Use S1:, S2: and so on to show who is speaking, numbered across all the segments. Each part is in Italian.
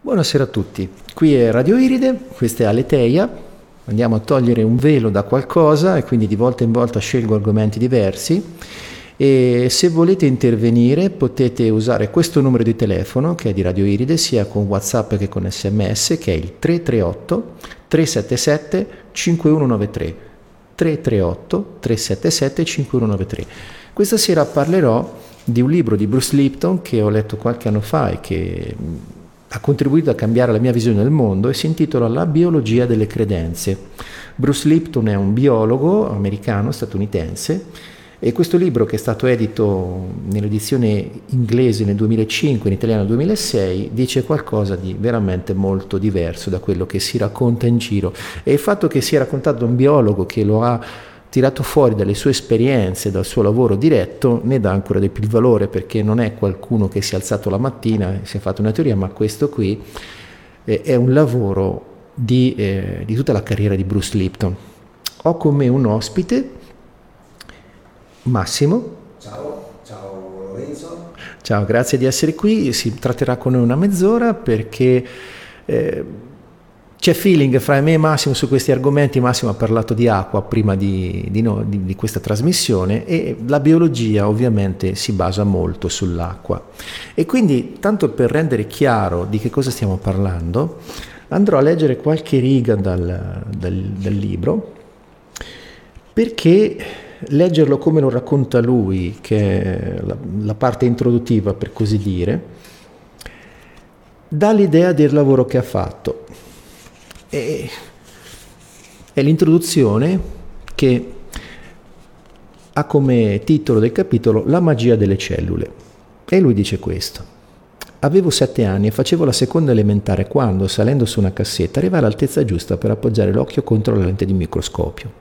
S1: Buonasera a tutti, qui è Radio Iride, questa è Aleteia, andiamo a togliere un velo da qualcosa e quindi di volta in volta scelgo argomenti diversi e se volete intervenire potete usare questo numero di telefono che è di Radio Iride sia con Whatsapp che con SMS che è il 338 377 5193 338 377 5193. Questa sera parlerò di un libro di Bruce Lipton che ho letto qualche anno fa e che ha contribuito a cambiare la mia visione del mondo e si intitola La biologia delle credenze. Bruce Lipton è un biologo americano, statunitense, e questo libro che è stato edito nell'edizione inglese nel 2005, in italiano nel 2006, dice qualcosa di veramente molto diverso da quello che si racconta in giro. E il fatto che sia raccontato da un biologo che lo ha tirato fuori dalle sue esperienze, dal suo lavoro diretto, ne dà ancora di più il valore perché non è qualcuno che si è alzato la mattina e si è fatto una teoria, ma questo qui eh, è un lavoro di, eh, di tutta la carriera di Bruce Lipton. Ho con me un ospite, Massimo.
S2: Ciao, ciao Lorenzo.
S1: Ciao, grazie di essere qui. Si tratterà con noi una mezz'ora perché... Eh, c'è feeling fra me e Massimo su questi argomenti, Massimo ha parlato di acqua prima di, di, no, di, di, questa trasmissione e la biologia ovviamente si basa molto sull'acqua. E quindi, tanto per rendere chiaro di che cosa stiamo parlando, andrò a leggere qualche riga dal, dal, dal libro perché leggerlo come lo racconta lui, che è la, la parte introduttiva per così dire, dà l'idea del lavoro che ha fatto. E è l'introduzione che ha come titolo del capitolo La magia delle cellule. E lui dice questo. Avevo sette anni e facevo la seconda elementare quando, salendo su una cassetta, arrivai all'altezza giusta per appoggiare l'occhio contro la lente di microscopio.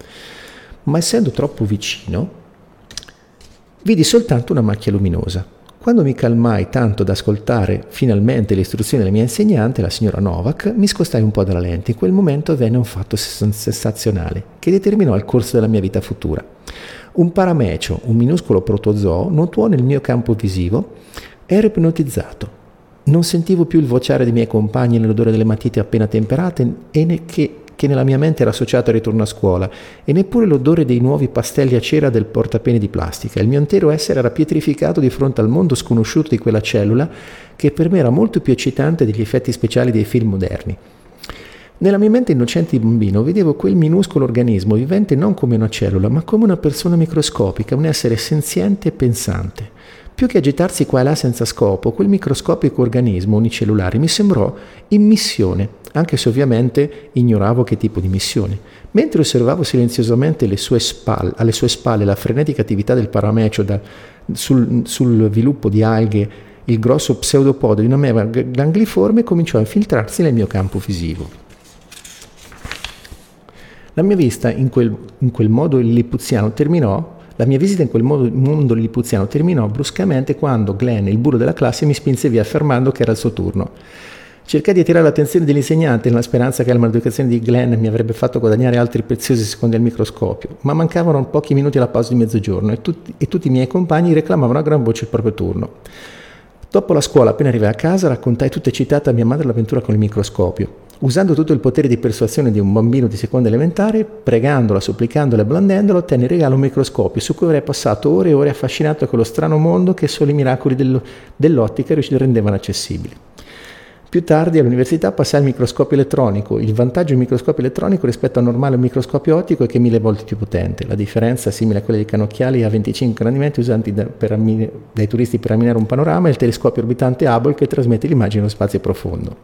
S1: Ma essendo troppo vicino, vidi soltanto una macchia luminosa. Quando mi calmai tanto da ascoltare finalmente le istruzioni della mia insegnante, la signora Novak, mi scostai un po' dalla lente. In quel momento avvenne un fatto sensazionale che determinò il corso della mia vita futura. Un paramecio, un minuscolo protozoo, nuotò nel mio campo visivo. Ero ipnotizzato. Non sentivo più il vociare dei miei compagni nell'odore delle matite appena temperate e ne che che nella mia mente era associato al ritorno a scuola, e neppure l'odore dei nuovi pastelli a cera del portapene di plastica. Il mio intero essere era pietrificato di fronte al mondo sconosciuto di quella cellula, che per me era molto più eccitante degli effetti speciali dei film moderni. Nella mia mente innocente di bambino vedevo quel minuscolo organismo vivente non come una cellula, ma come una persona microscopica, un essere senziente e pensante. Più che agitarsi qua e là senza scopo, quel microscopico organismo unicellulare mi sembrò in missione, anche se ovviamente ignoravo che tipo di missione. Mentre osservavo silenziosamente sue spalle, alle sue spalle la frenetica attività del paramecio da, sul, sul sviluppo di alghe, il grosso pseudopodo di una meva gangliforme cominciò a infiltrarsi nel mio campo visivo. La mia vista in quel, in quel modo lillipuziano terminò la mia visita in quel modo, mondo lillipuziano terminò bruscamente quando Glenn, il burro della classe, mi spinse via affermando che era il suo turno. Cercai di attirare l'attenzione dell'insegnante nella speranza che la maleducazione di Glenn mi avrebbe fatto guadagnare altri preziosi secondi al microscopio, ma mancavano pochi minuti alla pausa di mezzogiorno e tutti, e tutti i miei compagni reclamavano a gran voce il proprio turno. Dopo la scuola, appena arrivai a casa, raccontai tutta eccitata a mia madre l'avventura con il microscopio. Usando tutto il potere di persuasione di un bambino di seconda elementare, pregandola, supplicandola e blandendolo, ottenne in regalo un microscopio su cui avrei passato ore e ore affascinato da quello strano mondo che solo i miracoli dello, dell'ottica rendevano accessibili. Più tardi all'università passai al microscopio elettronico. Il vantaggio del microscopio elettronico rispetto al normale microscopio ottico è che è mille volte più potente. La differenza, simile a quella dei canocchiali a 25 grandimenti usati da, ammine, dai turisti per ammirare un panorama, è il telescopio orbitante Hubble che trasmette l'immagine nello spazio profondo.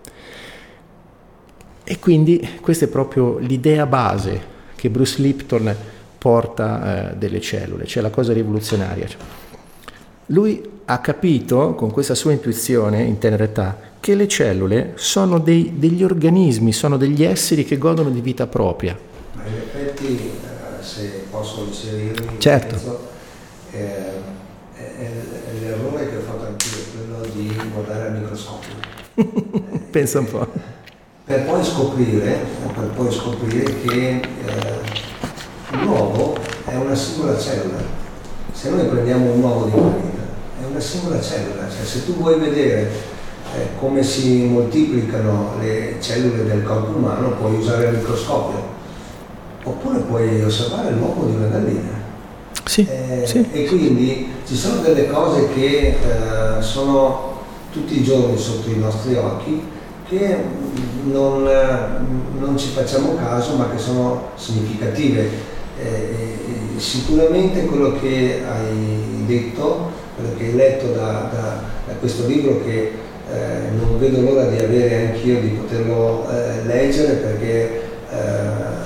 S1: E quindi questa è proprio l'idea base che Bruce Lipton porta eh, delle cellule, cioè la cosa rivoluzionaria. Lui ha capito con questa sua intuizione in tenera età che le cellule sono dei, degli organismi, sono degli esseri che godono di vita propria.
S2: Ma in effetti, eh, se posso inserirmi,
S1: certo.
S2: Mezzo, eh, è, è, è l'errore che ho fatto anch'io, quello di guardare al microscopio.
S1: Pensa un po'.
S2: per poi scoprire, per poi scoprire che eh, l'uovo è una singola cellula. Se noi prendiamo un uovo di gallina, è una singola cellula, cioè se tu vuoi vedere eh, come si moltiplicano le cellule del corpo umano puoi usare il microscopio, oppure puoi osservare l'uovo di una gallina.
S1: Sì,
S2: Eh,
S1: sì.
S2: E quindi ci sono delle cose che eh, sono tutti i giorni sotto i nostri occhi che non, eh, non ci facciamo caso ma che sono significative. Eh, eh, sicuramente quello che hai detto, quello che hai letto da, da- da questo libro che eh, non vedo l'ora di avere anch'io di poterlo eh, leggere perché eh,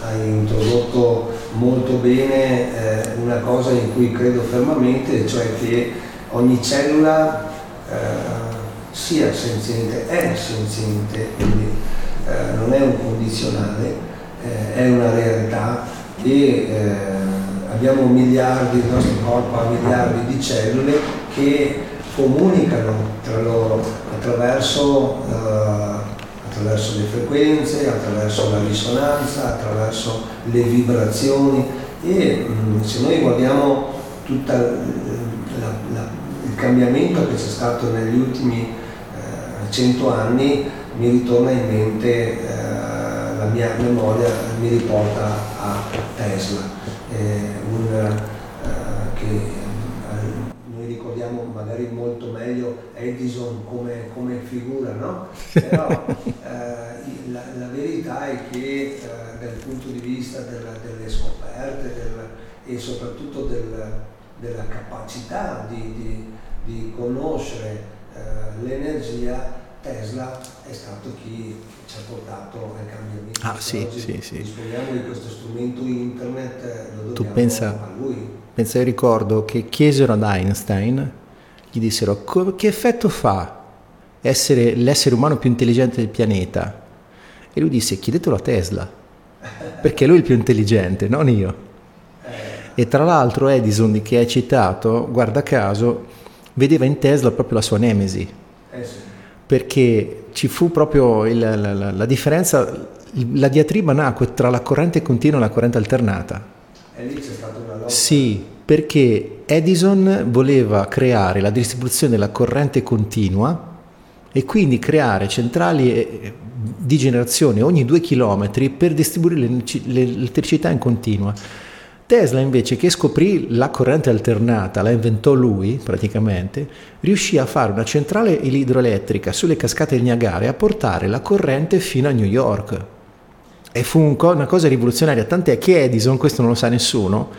S2: hai introdotto molto bene eh, una cosa in cui credo fermamente, cioè che ogni cellula sia senziente, è senziente, quindi non è un condizionale, è una realtà e eh, abbiamo miliardi, il nostro corpo ha miliardi di cellule che comunicano tra loro attraverso, eh, attraverso le frequenze, attraverso la risonanza, attraverso le vibrazioni. E mh, se noi guardiamo tutto il cambiamento che c'è stato negli ultimi eh, cento anni, mi ritorna in mente eh, la mia memoria, mi riporta Tesla, eh, un, eh, che eh, noi ricordiamo magari molto meglio Edison come, come figura, no? Però eh, la, la verità è che eh, dal punto di vista della- delle scoperte del- e soprattutto del- della capacità di, di- di conoscere l'energia, Tesla è stato chi ci ha portato ai cambiamenti.
S1: Ah, sì, sì, sì.
S2: Disponiamo di questo strumento internet, lo
S1: Tu pensa-
S2: a lui.
S1: Pensa, io ricordo che chiesero ad Einstein, gli dissero "Co- che effetto fa essere l'essere umano più intelligente del pianeta? E lui disse chiedetelo a Tesla, perché lui è il più intelligente, non io. E tra l'altro Edison, di che hai citato, guarda caso, vedeva in Tesla proprio la sua nemesi,
S2: Eh sì.
S1: Perché ci fu proprio il- la, la- la differenza, la diatriba nacque tra la corrente continua e la corrente alternata.
S2: E lì c'è stata una lotta.
S1: Sì, perché Edison voleva creare la distribuzione della corrente continua e quindi creare centrali eh, di generazione ogni due chilometri per distribuire l'elettricità in continua. Tesla invece che scoprì la corrente alternata, la inventò lui praticamente, riuscì a fare una centrale idroelettrica sulle cascate del Niagara e a portare la corrente fino a New York. E fu una cosa rivoluzionaria, tant'è che Edison, questo non lo sa nessuno,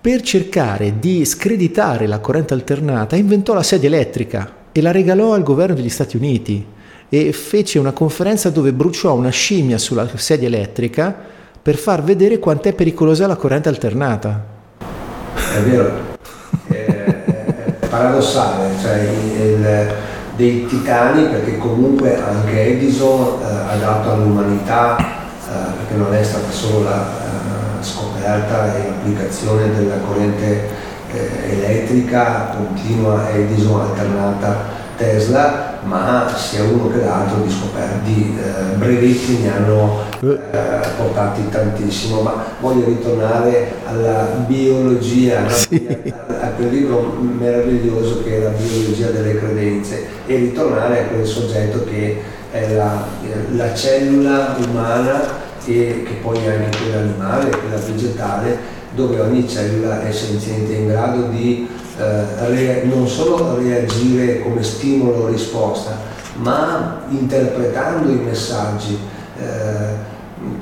S1: per cercare di screditare la corrente alternata inventò la sedia elettrica e la regalò al governo degli Stati Uniti e fece una conferenza dove bruciò una scimmia sulla sedia elettrica per far vedere quant'è pericolosa la corrente alternata.
S2: È vero, è, è paradossale, cioè il- dei titani, perché comunque anche Edison eh, ha dato all'umanità, eh, perché non è stata solo la eh, scoperta e l'applicazione della corrente eh, elettrica continua Edison alternata Tesla, ma sia uno che l'altro di scoperte, di eh, brevetti ne hanno eh, portati tantissimo, ma voglio ritornare alla biologia, no? a, a quel libro meraviglioso che è la biologia delle credenze e ritornare a quel soggetto che è la, la cellula umana e che poi è anche quella animale, quella vegetale, dove ogni cellula è senziente in grado di eh, non solo reagire come stimolo o risposta, ma interpretando i messaggi. eh,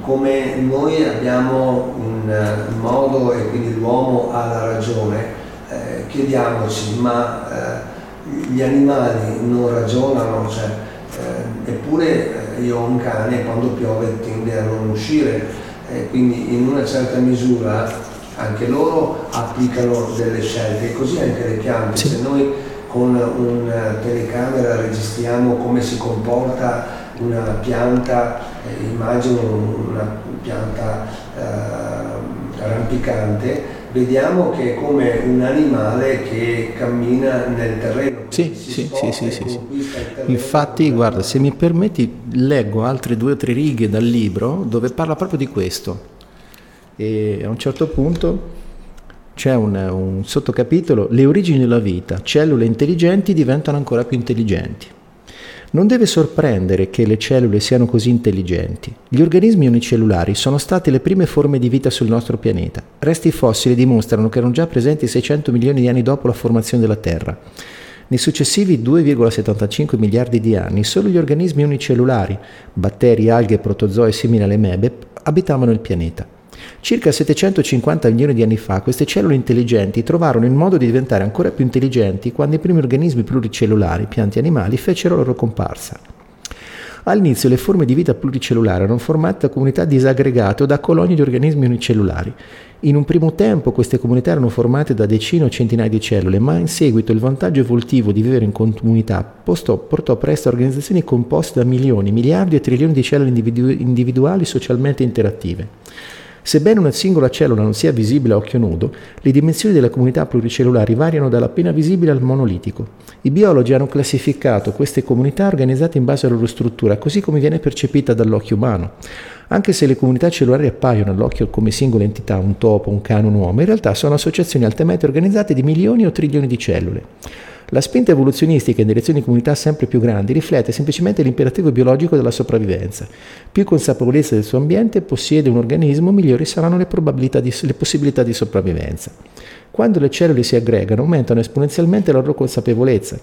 S2: come noi abbiamo un eh, modo e quindi l'uomo ha la ragione, eh, chiediamoci, ma eh, gli animali non ragionano, cioè, eh, eppure io ho un cane e quando piove tende a non uscire, quindi in una certa misura anche loro applicano delle scelte e così anche le piante.
S1: Sì.
S2: Se noi con una telecamera registriamo come si comporta una pianta, eh, immagino una pianta eh, rampicante, vediamo che è come un animale che cammina nel terreno,
S1: Sì, sì, sì, sì, sì, sì. Infatti, guarda, se mi permetti, leggo altre due o tre righe dal libro dove parla proprio di questo. E a un certo punto c'è un, un sottocapitolo, le origini della vita, cellule intelligenti diventano ancora più intelligenti. Non deve sorprendere che le cellule siano così intelligenti. Gli organismi unicellulari sono state le prime forme di vita sul nostro pianeta. Resti fossili dimostrano che erano già presenti 600 milioni di anni dopo la formazione della Terra. Nei successivi 2,75 miliardi di anni, solo gli organismi unicellulari, batteri, alghe, protozoi simili alle mebe, abitavano il pianeta. Circa 750 milioni di anni fa queste cellule intelligenti trovarono il modo di diventare ancora più intelligenti quando i primi organismi pluricellulari, pianti e animali, fecero la loro comparsa. All'inizio le forme di vita pluricellulari erano formate da comunità disaggregate o da colonie di organismi unicellulari. In un primo tempo queste comunità erano formate da decine o centinaia di cellule, ma in seguito il vantaggio evolutivo di vivere in comunità portò, portò presto a organizzazioni composte da milioni, miliardi e trilioni di cellule individu- individuali socialmente interattive. Sebbene una singola cellula non sia visibile a occhio nudo, le dimensioni delle comunità pluricellulari variano dall'appena visibile al monolitico. I biologi hanno classificato queste comunità organizzate in base alla loro struttura, così come viene percepita dall'occhio umano. Anche se le comunità cellulari appaiono all'occhio come singole entità, un topo, un cane, un uomo, in realtà sono associazioni altamente organizzate di milioni o trilioni di cellule. La spinta evoluzionistica in direzione di comunità sempre più grandi riflette semplicemente l'imperativo biologico della sopravvivenza. Più consapevolezza del suo ambiente possiede un organismo, migliori saranno le, di, le possibilità di sopravvivenza. Quando le cellule si aggregano, aumentano esponenzialmente la loro consapevolezza.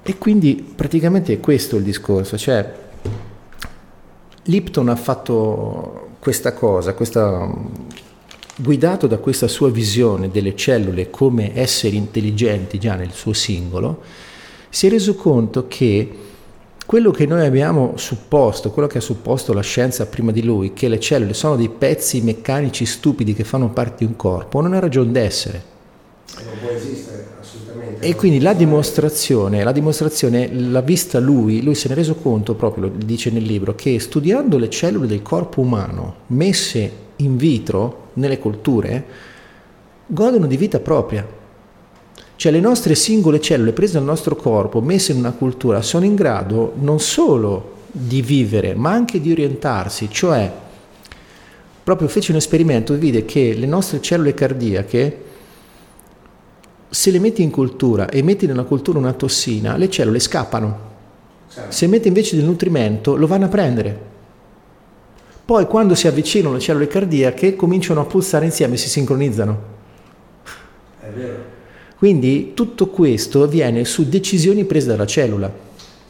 S1: E quindi praticamente è questo il discorso, cioè Lipton ha fatto questa cosa, questa guidato da questa sua visione delle cellule come esseri intelligenti già nel suo singolo, si è reso conto che quello che noi abbiamo supposto, quello che ha supposto la scienza prima di lui, che le cellule sono dei pezzi meccanici stupidi che fanno parte di un corpo, non ha ragione d'essere.
S2: Non può esistere assolutamente.
S1: E quindi la dimostrazione, la dimostrazione l'ha vista lui, lui se ne è reso conto proprio, lo dice nel libro, che studiando le cellule del corpo umano messe in vitro, nelle colture, godono di vita propria. Cioè le nostre singole cellule prese dal nostro corpo, messe in una cultura, sono in grado non solo di vivere, ma anche di orientarsi, cioè proprio fece un esperimento e vide che le nostre cellule cardiache, se le metti in cultura e metti nella cultura una tossina, le cellule scappano. Certo. Se metti invece del nutrimento, lo vanno a prendere. Poi quando si avvicinano le cellule cardiache cominciano a pulsare insieme, si sincronizzano.
S2: È vero.
S1: Quindi tutto questo avviene su decisioni prese dalla cellula.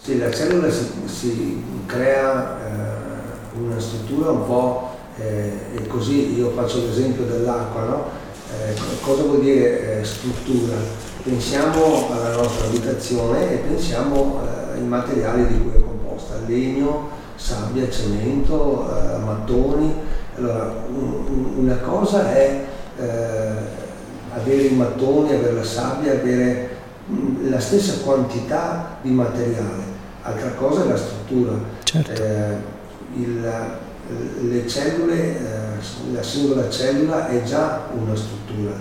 S2: Sì, la cellula si, si crea eh, una struttura un po' eh, e così io faccio l'esempio dell'acqua, no? eh, cosa vuol dire eh, struttura? Pensiamo alla nostra abitazione e pensiamo ai eh, materiali di cui è composta, legno, sabbia, cemento, eh, mattoni. Allora, un, una cosa è eh, avere i mattoni, avere la sabbia, avere mh, la stessa quantità di materiale, altra cosa è la struttura.
S1: Certo.
S2: Eh, il, le cellule, eh, la singola cellula è già una struttura,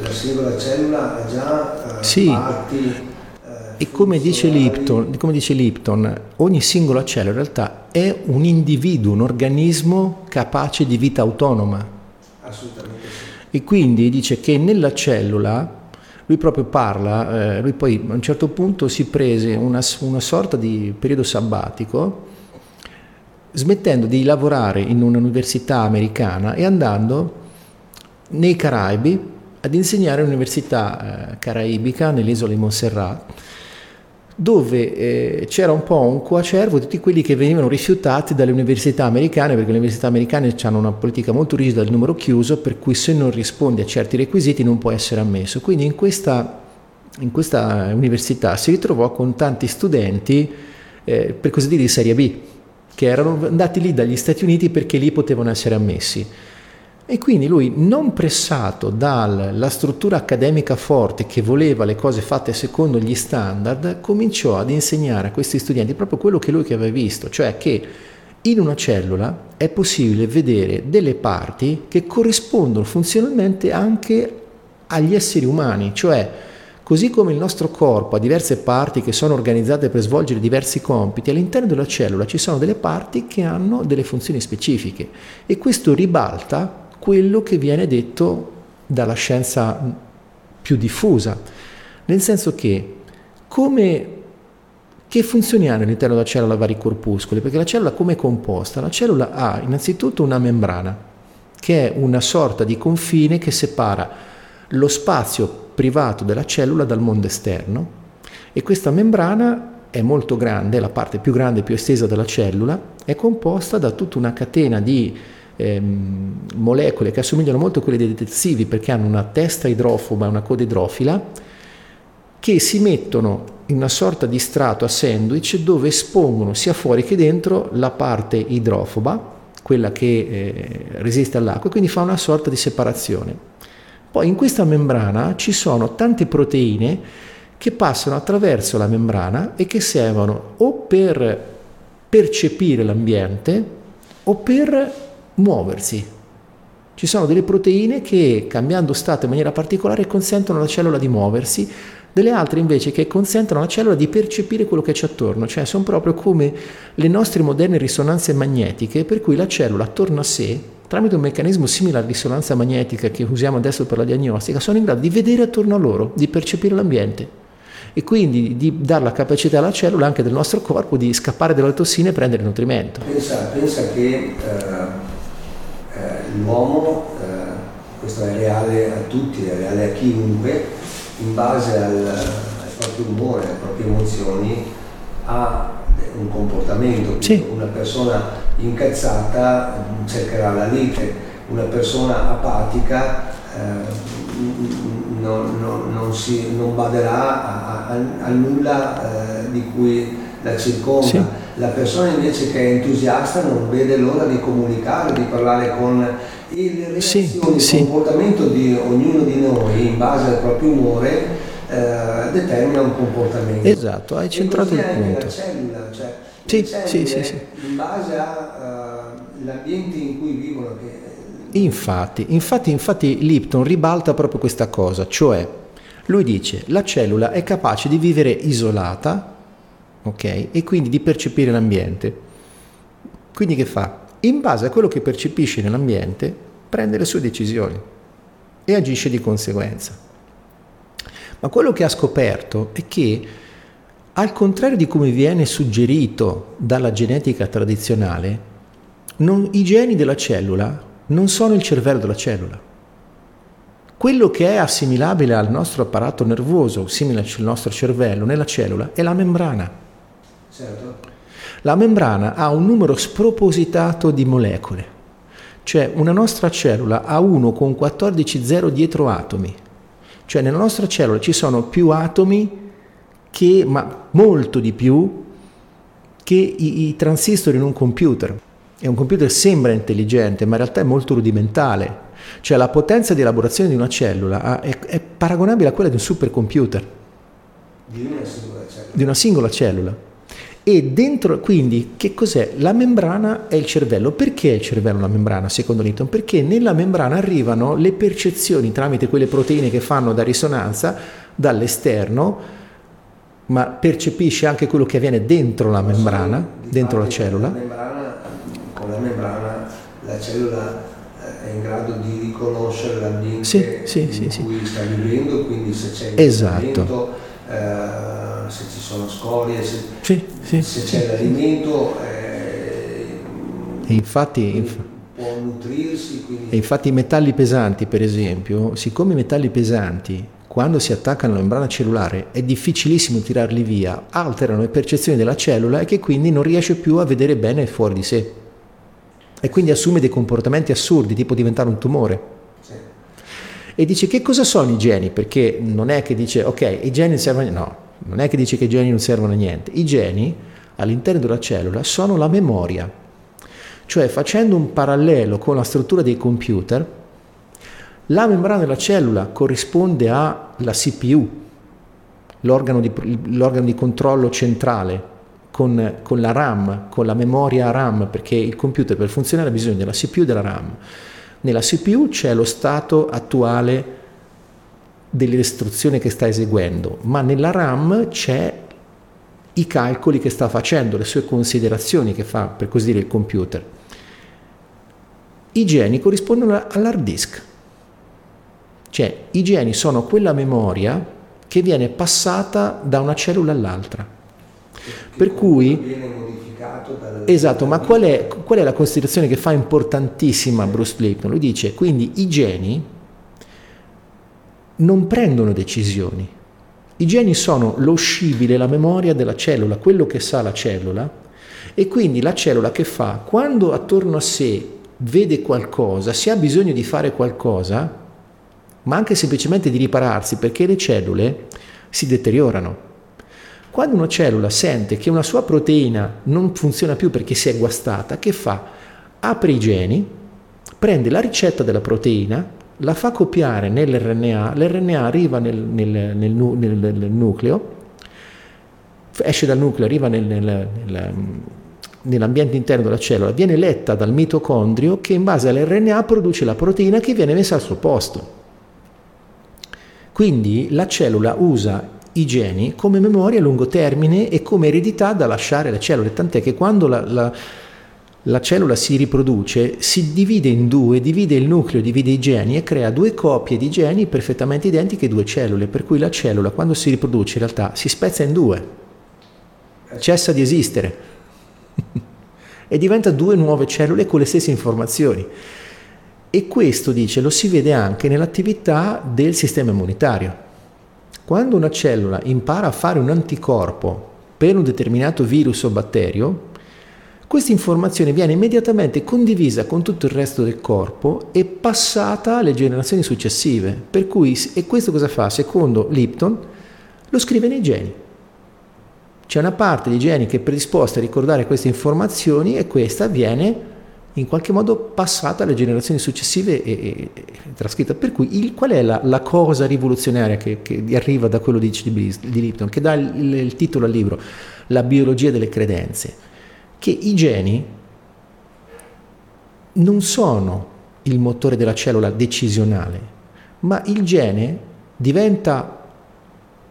S2: la singola cellula ha già
S1: eh, sì. parti e come dice, Lipton, come dice Lipton, ogni singola cellula in realtà è un individuo, un organismo capace di vita autonoma.
S2: Assolutamente
S1: E quindi dice che nella cellula, lui proprio parla, eh, lui poi a un certo punto si prese una, una sorta di periodo sabbatico, smettendo di lavorare in un'università americana e andando nei Caraibi ad insegnare all'università eh, caraibica nell'isola di Montserrat dove eh, c'era un po' un coacervo di tutti quelli che venivano rifiutati dalle università americane, perché le università americane hanno una politica molto rigida del numero chiuso, per cui se non rispondi a certi requisiti non può essere ammesso. Quindi in questa, in questa università si ritrovò con tanti studenti, eh, per così dire, di serie B, che erano andati lì dagli Stati Uniti perché lì potevano essere ammessi. E quindi lui, non pressato dalla struttura accademica forte che voleva le cose fatte secondo gli standard, cominciò ad insegnare a questi studenti proprio quello che lui aveva visto, cioè che in una cellula è possibile vedere delle parti che corrispondono funzionalmente anche agli esseri umani, cioè Così come il nostro corpo ha diverse parti che sono organizzate per svolgere diversi compiti, all'interno della cellula ci sono delle parti che hanno delle funzioni specifiche e questo ribalta quello che viene detto dalla scienza più diffusa, nel senso che come che funzioni hanno all'interno della cellula vari corpuscoli? Perché la cellula come è composta? La cellula ha innanzitutto una membrana, che è una sorta di confine che separa lo spazio privato della cellula dal mondo esterno e questa membrana è molto grande, la parte più grande e più estesa della cellula, è composta da tutta una catena di ehm, molecole che assomigliano molto a quelle dei detersivi perché hanno una testa idrofoba e una coda idrofila che si mettono in una sorta di strato a sandwich dove espongono sia fuori che dentro la parte idrofoba, quella che eh, resiste all'acqua, e quindi fa una sorta di separazione. Poi in questa membrana ci sono tante proteine che passano attraverso la membrana e che servono o per percepire l'ambiente o per muoversi. Ci sono delle proteine che cambiando stato in maniera particolare consentono alla cellula di muoversi, delle altre invece che consentono alla cellula di percepire quello che c'è attorno, cioè sono proprio come le nostre moderne risonanze magnetiche per cui la cellula attorno a sé tramite un meccanismo simile alla risonanza magnetica che usiamo adesso per la diagnostica, sono in grado di vedere attorno a loro, di percepire l'ambiente e quindi di dare la capacità alla cellula anche del nostro corpo di scappare dalle tossine e prendere nutrimento.
S2: Pensa, pensa che eh, l'uomo, eh, questo è reale a tutti, è reale a chiunque, in base al, al proprio umore, alle proprie emozioni, ha un comportamento.
S1: Sì.
S2: Una persona incazzata cercherà la lite, una persona apatica eh, non, non, non, si, non, baderà a, a, a nulla eh, di cui la circonda. Sì. La persona invece che è entusiasta non vede l'ora di comunicare, di parlare con e le reazioni, sì, il sì. comportamento di ognuno di noi in base al proprio umore eh, determina un comportamento.
S1: Esatto, hai centrato il punto.
S2: La cellula, cioè
S1: sì, sì, sì, sì,
S2: in base all'ambiente uh, in cui vivono. Che...
S1: Infatti, infatti, infatti Lipton ribalta proprio questa cosa, cioè lui dice la cellula è capace di vivere isolata, ok, e quindi di percepire l'ambiente. Quindi che fa? In base a quello che percepisce nell'ambiente, prende le sue decisioni e agisce di conseguenza. Ma quello che ha scoperto è che, al contrario di come viene suggerito dalla genetica tradizionale, non, i geni della cellula non sono il cervello della cellula. Quello che è assimilabile al nostro apparato nervoso, simile al nostro cervello, nella cellula, è la membrana.
S2: Certo.
S1: La membrana ha un numero spropositato di molecole, cioè una nostra cellula ha uno con 14 zero dietro atomi. Cioè nella nostra cellula ci sono più atomi che, ma molto di più, che i, i transistor in un computer. E un computer sembra intelligente, ma in realtà è molto rudimentale. Cioè la potenza di elaborazione di una cellula è, è paragonabile a quella di un supercomputer.
S2: Di una singola cellula.
S1: Di una singola cellula. E dentro, quindi, che cos'è? La membrana è il cervello. Perché è il cervello la membrana, secondo Newton? Perché nella membrana arrivano le percezioni tramite quelle proteine che fanno da risonanza dall'esterno, ma percepisce anche quello che avviene dentro la membrana, dentro la cellula.
S2: La membrana, con la membrana la cellula eh, è in grado di riconoscere l'ambiente
S1: sì, sì,
S2: in
S1: sì,
S2: cui sta vivendo, quindi se c'è
S1: esatto.
S2: eh, se ci sono scorie, se,
S1: sì,
S2: se c'è l'alimento, eh,
S1: infatti, inf-
S2: può nutrirsi. Quindi...
S1: E infatti i metalli pesanti, per esempio, siccome i metalli pesanti quando si attaccano alla membrana cellulare è difficilissimo tirarli via, alterano le percezioni della cellula e che quindi non riesce più a vedere bene fuori di sé. E quindi assume dei comportamenti assurdi, tipo diventare un tumore.
S2: Sì.
S1: E dice che cosa sono i geni? Perché non è che dice ok, i geni servono... No, non è che dice che i geni non servono a niente. I geni all'interno della cellula sono la memoria. Cioè facendo un parallelo con la struttura dei computer, la membrana della cellula corrisponde alla CPU, l'organo di, l'organo di controllo centrale, con, con, la RAM, con la memoria RAM, perché il computer per funzionare ha bisogno della CPU e della RAM. Nella CPU c'è lo stato attuale dell'istruzione che sta eseguendo, ma nella RAM c'è i calcoli che sta facendo, le sue considerazioni che fa, per così dire, il computer. I geni corrispondono all'hard disk, cioè i geni sono quella memoria che viene passata da una cellula all'altra. Per cui... Esatto, ma qual è, qual è la considerazione che fa importantissima Bruce Lipton? Lui dice, quindi i geni non prendono decisioni, i geni sono lo scibile, la memoria della cellula, quello che sa la cellula, e quindi la cellula che fa? Quando attorno a sé vede qualcosa, se ha bisogno di fare qualcosa, ma anche semplicemente di ripararsi, perché le cellule si deteriorano. Quando una cellula sente che una sua proteina non funziona più perché si è guastata, che fa? Apre i geni, prende la ricetta della proteina, la fa copiare nell'RNA, l'RNA arriva nel, nel, nel, nel, nucleo, esce dal nucleo, arriva nell'ambiente interno della cellula, viene letta dal mitocondrio che in base all'RNA produce la proteina che viene messa al suo posto. Quindi la cellula usa i geni come memoria a lungo termine e come eredità da lasciare alle cellule, tant'è che quando la, la la cellula si riproduce, si divide in due, divide il nucleo, divide i geni e crea due copie di geni perfettamente identiche due cellule, per cui la cellula quando si riproduce in realtà si spezza in due, cessa di esistere e diventa due nuove cellule con le stesse informazioni. E questo, dice, lo si vede anche nell'attività del sistema immunitario. Quando una cellula impara a fare un anticorpo per un determinato virus o batterio, questa informazione viene immediatamente condivisa con tutto il resto del corpo e passata alle generazioni successive. Per cui, e questo cosa fa? Secondo Lipton, lo scrive nei geni. C'è una parte di geni che è predisposta a ricordare queste informazioni e questa viene in qualche modo passata alle generazioni successive e, e, e trascritta. Per cui il, qual è la, la cosa rivoluzionaria che, che, arriva da quello di, di, di Lipton, che dà il, il titolo al libro, La biologia delle credenze? Che i geni non sono il motore della cellula decisionale, ma il gene diventa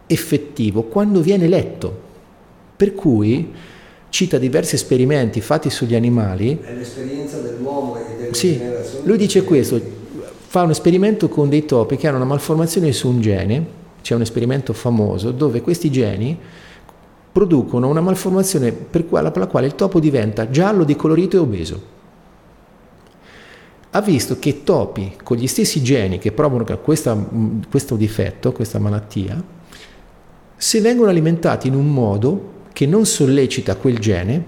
S1: effettivo quando viene letto. Per cui cita diversi esperimenti fatti sugli animali.
S2: È l'esperienza dell'uomo e delle
S1: sì, Lui dice questo, fa un esperimento con dei topi che hanno una malformazione su un gene, c'è un esperimento famoso dove questi geni producono una malformazione per, la quale il topo diventa giallo di colorito e obeso. Ha visto che topi con gli stessi geni che provocano questa, questo difetto, questa malattia, se vengono alimentati in un modo che non sollecita quel gene,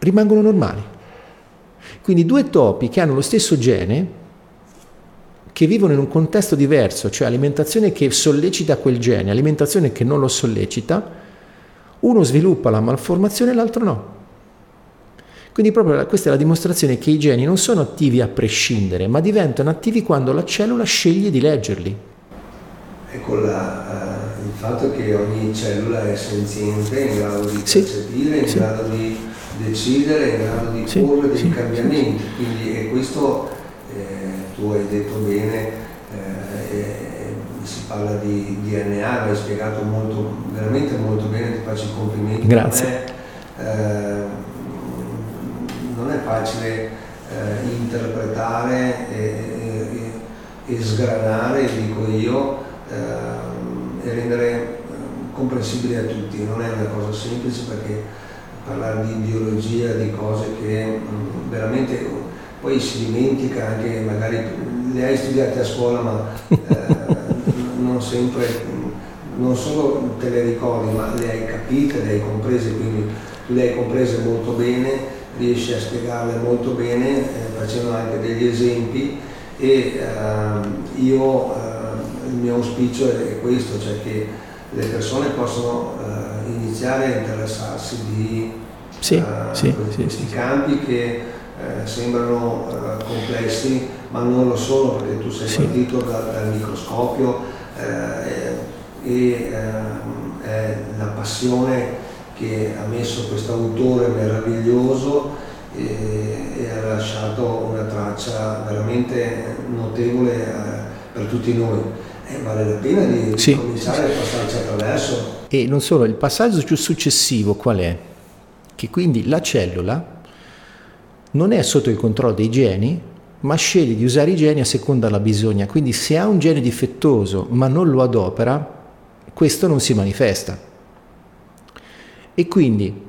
S1: rimangono normali. Quindi due topi che hanno lo stesso gene, che vivono in un contesto diverso, cioè alimentazione che sollecita quel gene, alimentazione che non lo sollecita, uno sviluppa la malformazione e l'altro no. Quindi proprio questa è la dimostrazione che i geni non sono attivi a prescindere, ma diventano attivi quando la cellula sceglie di leggerli.
S2: Ecco la, uh, il fatto che ogni cellula è senziente, in grado di sì. percepire, in sì. grado di decidere, in grado di sì. porre dei cambiamenti. Quindi e questo eh, tu hai detto bene, eh, si parla di DNA, l'hai spiegato molto, veramente molto bene, ti faccio i complimenti.
S1: Grazie.
S2: Non è, eh, non è facile eh, interpretare e, e, e, sgranare, dico io, eh, e rendere eh, comprensibile a tutti. Non è una cosa semplice perché parlare di biologia, di cose che mh, mm, veramente poi si dimentica anche, magari le hai studiate a scuola ma eh, non sempre, non solo te le ricordi, ma le hai capite, le hai comprese, quindi le hai comprese molto bene, riesci a spiegarle molto bene, eh, facendo anche degli esempi e eh, io eh, il mio auspicio è questo, cioè che le persone possano eh, iniziare a interessarsi di
S1: sì, eh, sì,
S2: questi
S1: sì,
S2: campi che eh, sembrano complessi ma non lo sono perché tu sei partito da, dal microscopio e ehm, è la passione che ha messo questo autore meraviglioso e, e, ha lasciato una traccia veramente notevole eh, per tutti noi. eh, vale la pena di, sì. cominciare a passarci attraverso.
S1: E non solo, il passaggio successivo qual è? Che quindi la cellula non è sotto il controllo dei geni, ma sceglie di usare i geni a seconda della bisogna. Quindi se ha un gene difettoso ma non lo adopera, questo non si manifesta. E quindi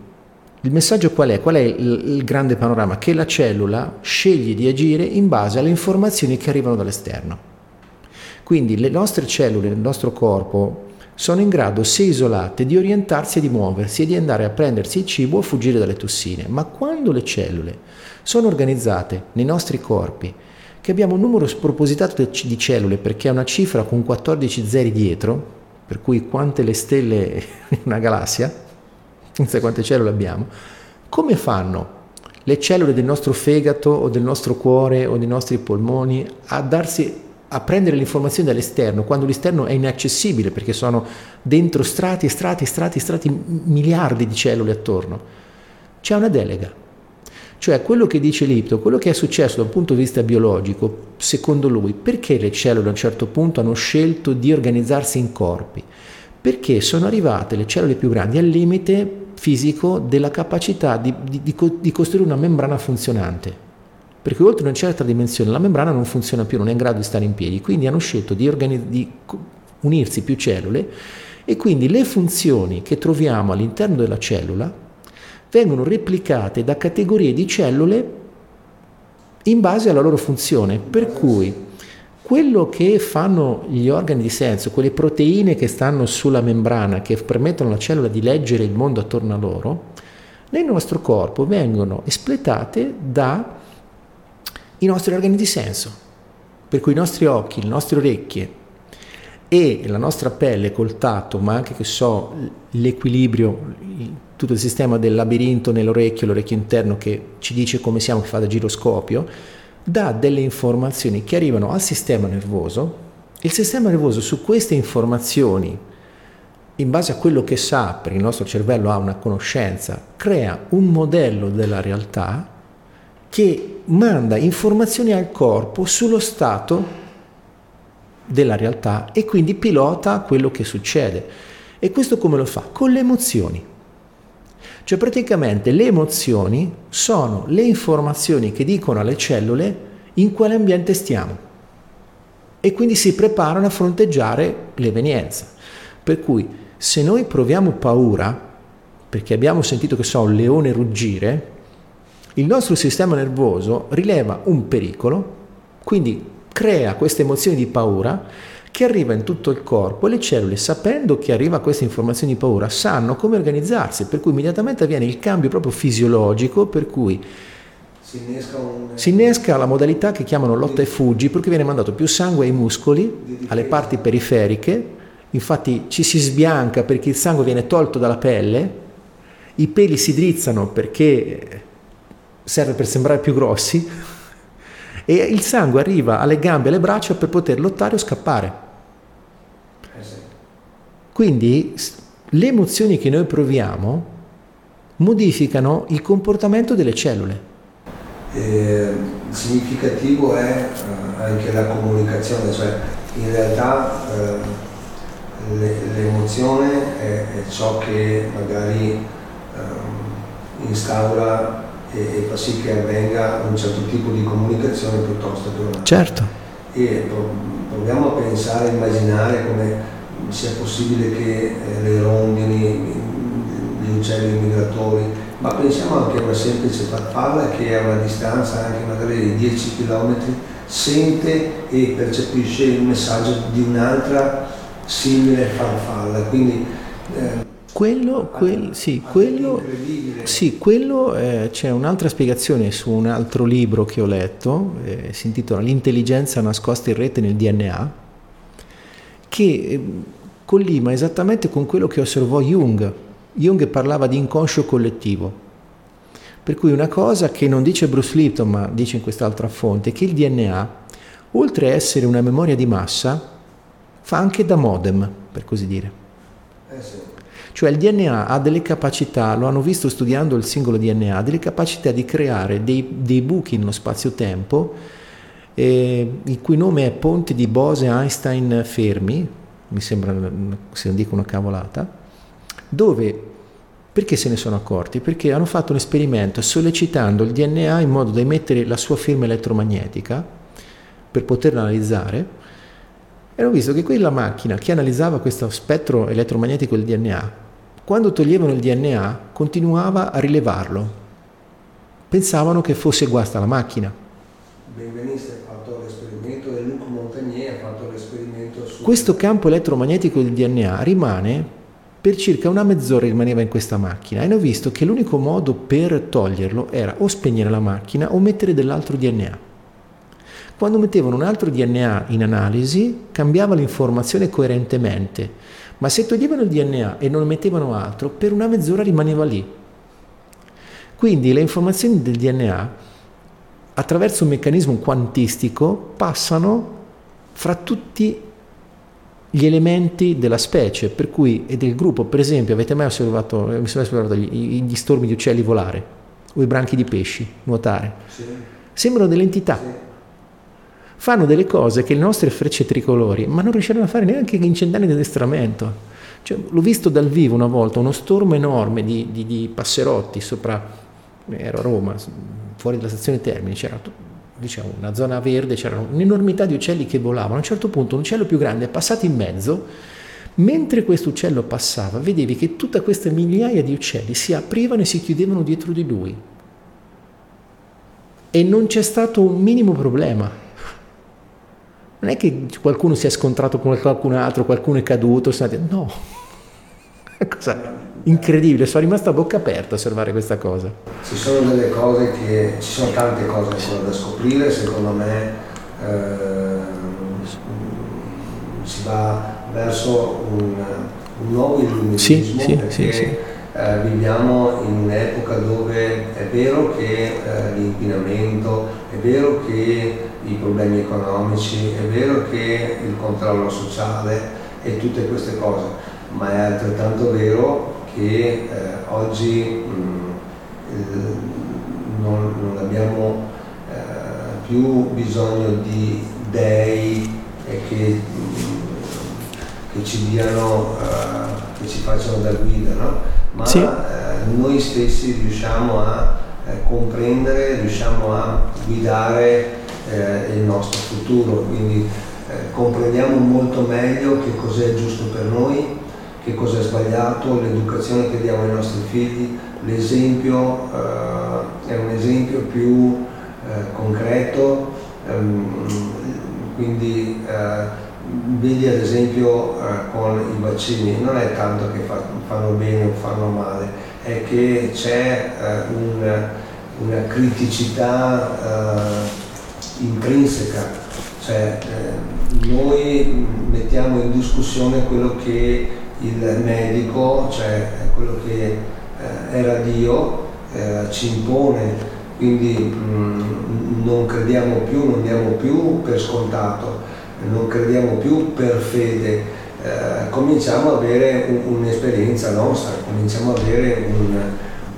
S1: il messaggio qual è? Qual è il, il, grande panorama? Che la cellula sceglie di agire in base alle informazioni che arrivano dall'esterno. Quindi le nostre cellule, il nostro corpo, sono in grado, se isolate, di orientarsi e di muoversi e di andare a prendersi il cibo o fuggire dalle tossine. Ma quando le cellule sono organizzate nei nostri corpi, che abbiamo un numero spropositato di cellule perché è una cifra con 14 zeri dietro, per cui quante le stelle in una galassia, sai quante cellule abbiamo, come fanno le cellule del nostro fegato o del nostro cuore o dei nostri polmoni a darsi a prendere le informazioni dall'esterno quando l'esterno è inaccessibile perché sono dentro strati e strati e strati e strati miliardi di cellule attorno. C'è una delega. Cioè quello che dice Lipto, quello che è successo da un punto di vista biologico, secondo lui, perché le cellule a un certo punto hanno scelto di organizzarsi in corpi? Perché sono arrivate le cellule più grandi al limite fisico della capacità di, di, di costruire una membrana funzionante perché oltre una certa dimensione la membrana non funziona più, non è in grado di stare in piedi, quindi hanno scelto di, organi- di unirsi più cellule e quindi le funzioni che troviamo all'interno della cellula vengono replicate da categorie di cellule in base alla loro funzione, per cui quello che fanno gli organi di senso, quelle proteine che stanno sulla membrana, che permettono alla cellula di leggere il mondo attorno a loro, nel nostro corpo vengono espletate da i nostri organi di senso, per cui i nostri occhi, le nostre orecchie e la nostra pelle col tatto, ma anche che so, l'equilibrio, tutto il sistema del labirinto nell'orecchio, l'orecchio interno che ci dice come siamo, che fa da giroscopio, dà delle informazioni che arrivano al sistema nervoso. Il sistema nervoso su queste informazioni, in base a quello che sa, perché il nostro cervello ha una conoscenza, crea un modello della realtà che manda informazioni al corpo sullo stato della realtà e quindi pilota quello che succede. E questo come lo fa? Con le emozioni. Cioè praticamente le emozioni sono le informazioni che dicono alle cellule in quale ambiente stiamo e quindi si preparano a fronteggiare l'evenienza. Per cui se noi proviamo paura, perché abbiamo sentito che so un leone ruggire, il nostro sistema nervoso rileva un pericolo, quindi crea queste emozioni di paura che arriva in tutto il corpo e le cellule, sapendo che arriva questa informazione di paura, sanno come organizzarsi, per cui immediatamente avviene il cambio proprio fisiologico, per cui si innesca, un... si innesca la modalità che chiamano lotta e fuggi, perché viene mandato più sangue ai muscoli, alle parti periferiche, infatti ci si sbianca perché il sangue viene tolto dalla pelle, i peli si drizzano perché serve per sembrare più grossi e il sangue arriva alle gambe e alle braccia per poter lottare o scappare. Eh Quindi le emozioni che noi proviamo modificano il comportamento delle cellule.
S2: Eh, significativo è eh, anche la comunicazione, cioè in realtà eh, le, l'emozione è, è, ciò che magari ehm, instaura e, fa sì che avvenga un certo tipo di comunicazione piuttosto che un'altra.
S1: Certo.
S2: E proviamo a pensare, a immaginare come sia possibile che eh, le rondini, gli uccelli migratori, ma pensiamo anche a una semplice farfalla che a una distanza anche magari di 10 km sente e percepisce il messaggio di un'altra simile farfalla. Quindi,
S1: eh, quello, quel, sì, quello, sì, quello eh, c'è un'altra spiegazione su un altro libro che ho letto, eh, si intitola L'intelligenza nascosta in rete nel DNA, che eh, collima esattamente con quello che osservò Jung. Jung parlava di inconscio collettivo, per cui una cosa che non dice Bruce Lipton, ma dice in quest'altra fonte, è che il DNA, oltre a essere una memoria di massa, fa anche da modem, per così dire. Eh sì. Cioè il DNA ha delle capacità, lo hanno visto studiando il singolo DNA, delle capacità di creare dei, dei buchi nello spazio-tempo eh, il cui nome è Ponte di Bose-Einstein-Fermi, mi sembra se non dico una cavolata, dove perché se ne sono accorti? Perché hanno fatto un esperimento sollecitando il DNA in modo da emettere la sua firma elettromagnetica per poterla analizzare e hanno visto che quella macchina che analizzava questo spettro elettromagnetico del DNA, quando toglievano il DNA continuava a rilevarlo. Pensavano che fosse guasta la macchina.
S2: Benveniste ha fatto l'esperimento e Luc Montagnier ha fatto l'esperimento su...
S1: Questo campo elettromagnetico del DNA rimane per circa una mezz'ora rimaneva in questa macchina e hanno visto che l'unico modo per toglierlo era o spegnere la macchina o mettere dell'altro DNA. Quando mettevano un altro DNA in analisi, cambiava l'informazione coerentemente, ma se toglievano il DNA e non mettevano altro, per una mezz'ora rimaneva lì. Quindi le informazioni del DNA, attraverso un meccanismo quantistico, passano fra tutti gli elementi della specie, per cui, e del gruppo, per esempio, avete mai osservato, mi sono osservato gli, gli stormi di uccelli volare o i branchi di pesci nuotare? Sì. Sembrano delle entità. Sì fanno delle cose che le nostre frecce tricolori, ma non riusciranno a fare neanche in cent'anni di addestramento. Cioè, l'ho visto dal vivo una volta, uno stormo enorme di, di, di passerotti sopra, ero a Roma, fuori dalla stazione Termini, c'era diciamo, una zona verde, c'era un'enormità di uccelli che volavano. A un certo punto un uccello più grande è passato in mezzo, mentre questo uccello passava, vedevi che tutte queste migliaia di uccelli si aprivano e si chiudevano dietro di lui. E non c'è stato un minimo problema non è che qualcuno si è scontrato con qualcun altro, qualcuno è caduto, no, è cosa incredibile, sono rimasto a bocca aperta a osservare questa cosa.
S2: Ci sono delle cose che, ci sono tante cose ancora da scoprire, secondo me eh, si va verso un, un nuovo illuminismo
S1: sì, sì, perché sì,
S2: eh, viviamo in un'epoca dove è vero che eh, l'inquinamento, è vero che i problemi economici, è vero che il controllo sociale e tutte queste cose, ma è altrettanto vero che eh, oggi mh, non, non, abbiamo eh, più bisogno di dei che, mh, che ci diano, uh, che ci facciano da guida, no? ma sì. uh, noi stessi riusciamo a uh, comprendere, riusciamo a guidare eh, il nostro futuro, quindi eh, comprendiamo molto meglio che cos'è giusto per noi, che cos'è sbagliato, l'educazione che diamo ai nostri figli, l'esempio eh, è un esempio più eh, concreto, ehm, quindi eh, vedi ad esempio eh, con i vaccini, non è tanto che fa, fanno bene o fanno male, è che c'è un, una criticità intrinseca, cioè eh, noi mettiamo in discussione quello che il medico, cioè quello che eh, era Dio, eh, ci impone, quindi mh, mm, non crediamo più, non diamo più per scontato, non crediamo più per fede, eh, cominciamo ad avere un, un'esperienza nostra, cominciamo ad avere un,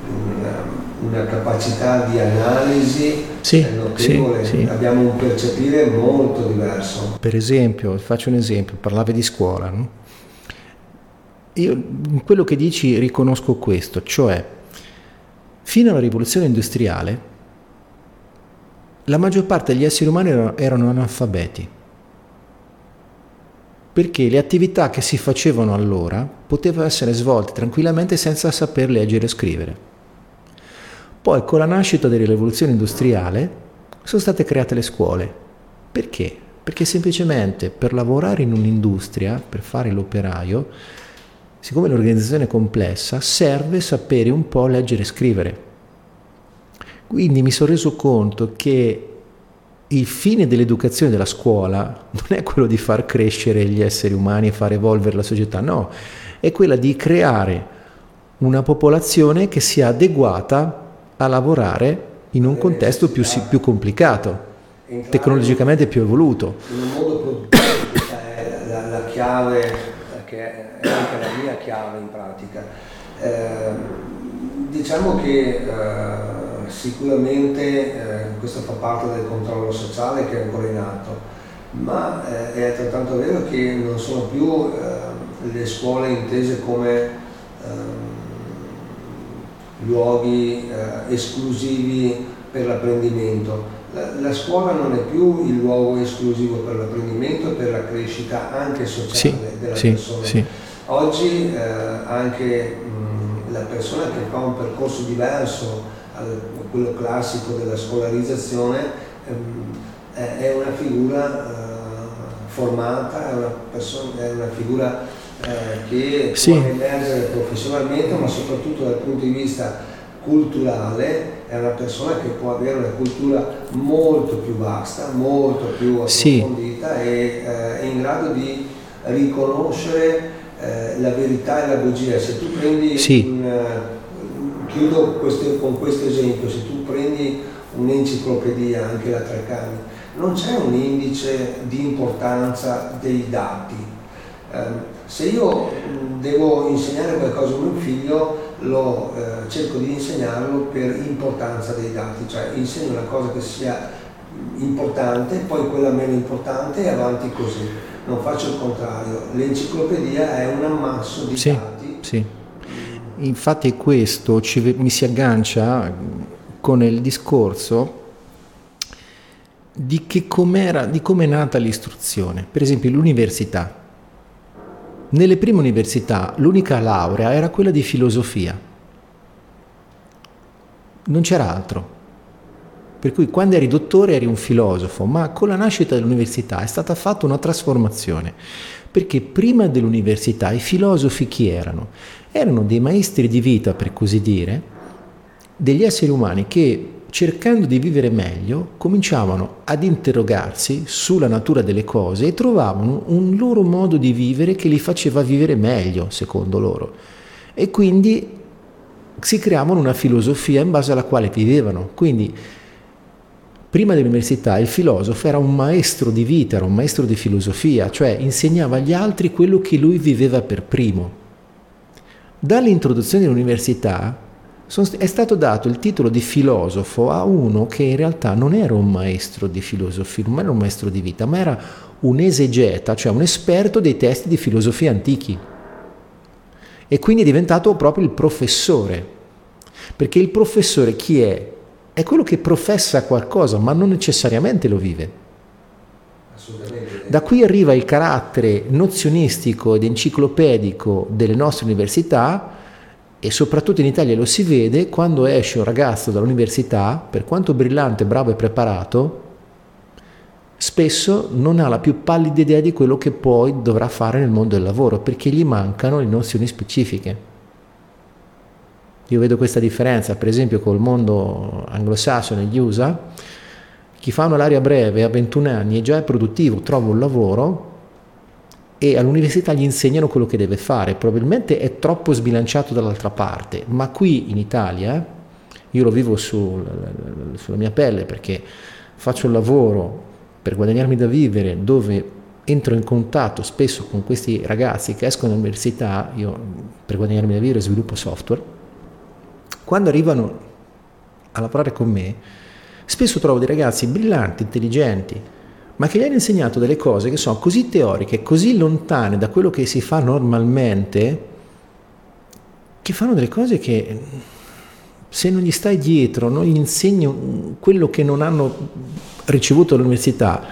S2: un, una capacità di analisi
S1: sì, notevole, sì, sì.
S2: abbiamo un percepire molto diverso.
S1: Per esempio, faccio un esempio, parlavi di scuola, no? io in quello che dici riconosco questo, cioè fino alla rivoluzione industriale la maggior parte degli esseri umani erano, erano analfabeti perché le attività che si facevano allora potevano essere svolte tranquillamente senza saper leggere e scrivere. Poi con la nascita della rivoluzione industriale sono state create le scuole. Perché? Perché semplicemente per lavorare in un'industria, per fare l'operaio, siccome l'organizzazione è complessa, serve sapere un po' leggere e scrivere. Quindi mi sono reso conto che il fine dell'educazione della scuola non è quello di far crescere gli esseri umani e far evolvere la società, no, è quella di creare una popolazione che sia adeguata a lavorare in un contesto più, più complicato, tecnologicamente più evoluto.
S2: In un modo produttivo è la, la, chiave, che è anche la mia chiave in pratica. Eh, diciamo che eh, sicuramente eh, questo fa parte del controllo sociale che è ancora in atto, ma eh, è altrettanto vero che non sono più eh, le scuole intese come luoghi eh, esclusivi per l'apprendimento. La, la, scuola non è più il luogo esclusivo per l'apprendimento e per la crescita anche sociale
S1: sì,
S2: della
S1: sì,
S2: persona.
S1: Sì.
S2: Oggi eh, anche mh, la persona che fa un percorso diverso a quello classico della scolarizzazione ehm, è una figura eh, formata, è una, persona, è una figura eh, che
S1: sì.
S2: può emergere professionalmente, ma soprattutto dal punto di vista culturale è una persona che può avere una cultura molto più vasta, molto più approfondita sì. e eh, è in grado di riconoscere eh, la verità e la bugia. Se tu prendi
S1: sì.
S2: un, uh, chiudo questo, con questo esempio, se tu prendi un'enciclopedia, anche la Treccani, non c'è un indice di importanza dei dati. Eh, se io devo insegnare qualcosa a mio figlio, lo eh, cerco di insegnarlo per importanza dei dati, cioè insegno una cosa che sia importante, poi quella meno importante e avanti così. Non faccio il contrario, l'enciclopedia è un ammasso di
S1: sì,
S2: dati.
S1: Sì. Infatti questo ci, mi si aggancia con il discorso di, che com'era, di come è nata l'istruzione. Per esempio l'università nelle prime università l'unica laurea era quella di filosofia, non c'era altro. Per cui quando eri dottore eri un filosofo, ma con la nascita dell'università è stata fatta una trasformazione, perché prima dell'università i filosofi chi erano? Erano dei maestri di vita, per così dire, degli esseri umani che cercando di vivere meglio, cominciavano ad interrogarsi sulla natura delle cose e trovavano un loro modo di vivere che li faceva vivere meglio, secondo loro. E quindi si creavano una filosofia in base alla quale vivevano. Quindi, prima dell'università, il filosofo era un maestro di vita, era un maestro di filosofia, cioè insegnava agli altri quello che lui viveva per primo. Dall'introduzione dell'università è stato dato il titolo di filosofo a uno che in realtà non era un maestro di filosofia, non era un maestro di vita, ma era un esegeta, cioè un esperto dei testi di filosofia antichi. E quindi è diventato proprio il professore. Perché il professore chi è? È quello che professa qualcosa, ma non necessariamente lo vive. Da qui arriva il carattere nozionistico ed enciclopedico delle nostre università, e soprattutto in Italia lo si vede quando esce un ragazzo dall'università, per quanto brillante, bravo e preparato, spesso non ha la più pallida idea di quello che poi dovrà fare nel mondo del lavoro, perché gli mancano le nozioni specifiche. Io vedo questa differenza, per esempio, col mondo anglosassone, gli USA, chi fa una laurea breve a 21 anni e già è produttivo, trova un lavoro, e all'università gli insegnano quello che deve fare, probabilmente è troppo sbilanciato dall'altra parte, ma qui in Italia, io lo vivo sul, sulla mia pelle perché faccio il lavoro per guadagnarmi da vivere dove entro in contatto spesso con questi ragazzi che escono dall'università, io per guadagnarmi da vivere sviluppo software, quando arrivano a lavorare con me, spesso trovo dei ragazzi brillanti, intelligenti, ma che gli hanno insegnato delle cose che sono così teoriche, così lontane da quello che si fa normalmente, che fanno delle cose che se non gli stai dietro, non gli insegni quello che non hanno ricevuto all'università,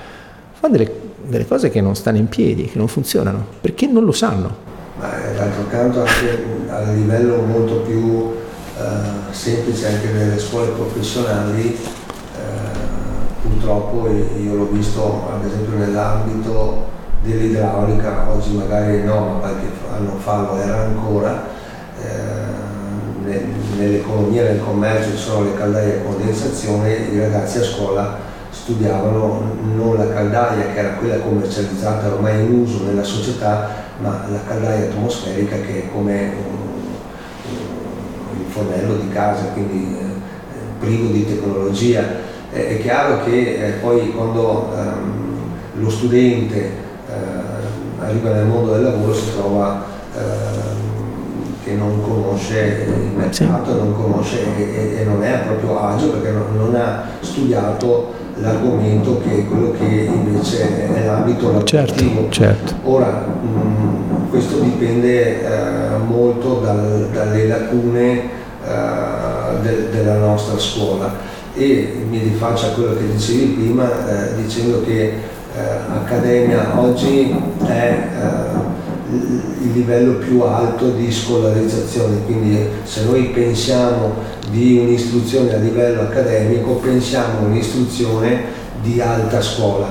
S1: fanno delle, delle cose che non stanno in piedi, che non funzionano, perché non lo sanno.
S2: Ma d'altro canto anche a livello molto più eh, semplice anche nelle scuole professionali purtroppo io l'ho visto ad esempio nell'ambito dell'idraulica, oggi magari no, ma qualche anno fa lo era ancora, eh, nell'economia, nel commercio ci sono le caldaie a condensazione, i ragazzi a scuola studiavano non la caldaia che era quella commercializzata ormai in uso nella società, ma la caldaia atmosferica che è come il fornello di casa, quindi eh, privo di tecnologia è chiaro che eh, poi quando ehm, lo studente eh, arriva nel mondo del lavoro si trova ehm, che non conosce il mercato, non conosce e, e, non è proprio agio perché non, non ha studiato l'argomento che è quello che invece è l'ambito
S1: lavorativo. Certo, certo.
S2: Ora, mh, questo dipende eh, molto dal, dalle lacune de, della nostra scuola e mi rifaccio a quello che dicevi prima eh, dicendo che eh, Accademia oggi è eh, il livello più alto di scolarizzazione, quindi se noi pensiamo di un'istruzione a livello accademico, pensiamo a un'istruzione di alta scuola,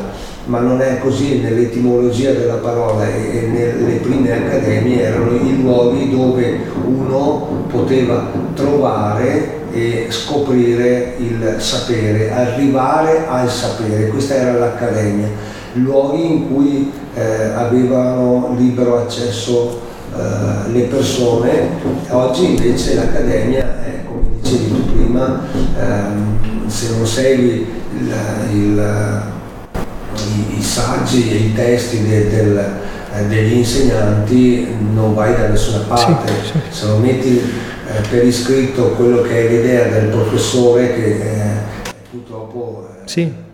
S2: ma non è così nell'etimologia della parola e nelle prime accademie erano i luoghi dove uno poteva trovare e scoprire il sapere, arrivare al sapere, questa era l'accademia. Luoghi in cui eh, avevano libero accesso eh, le persone, oggi invece l'Accademia è, come dicevi tu prima, ehm, se non segui il, il, i, i, saggi e i testi de, del, eh, degli insegnanti non vai da nessuna parte, sì, sì. se non metti eh, per iscritto quello che è l'idea del professore che eh, purtroppo
S1: eh, sì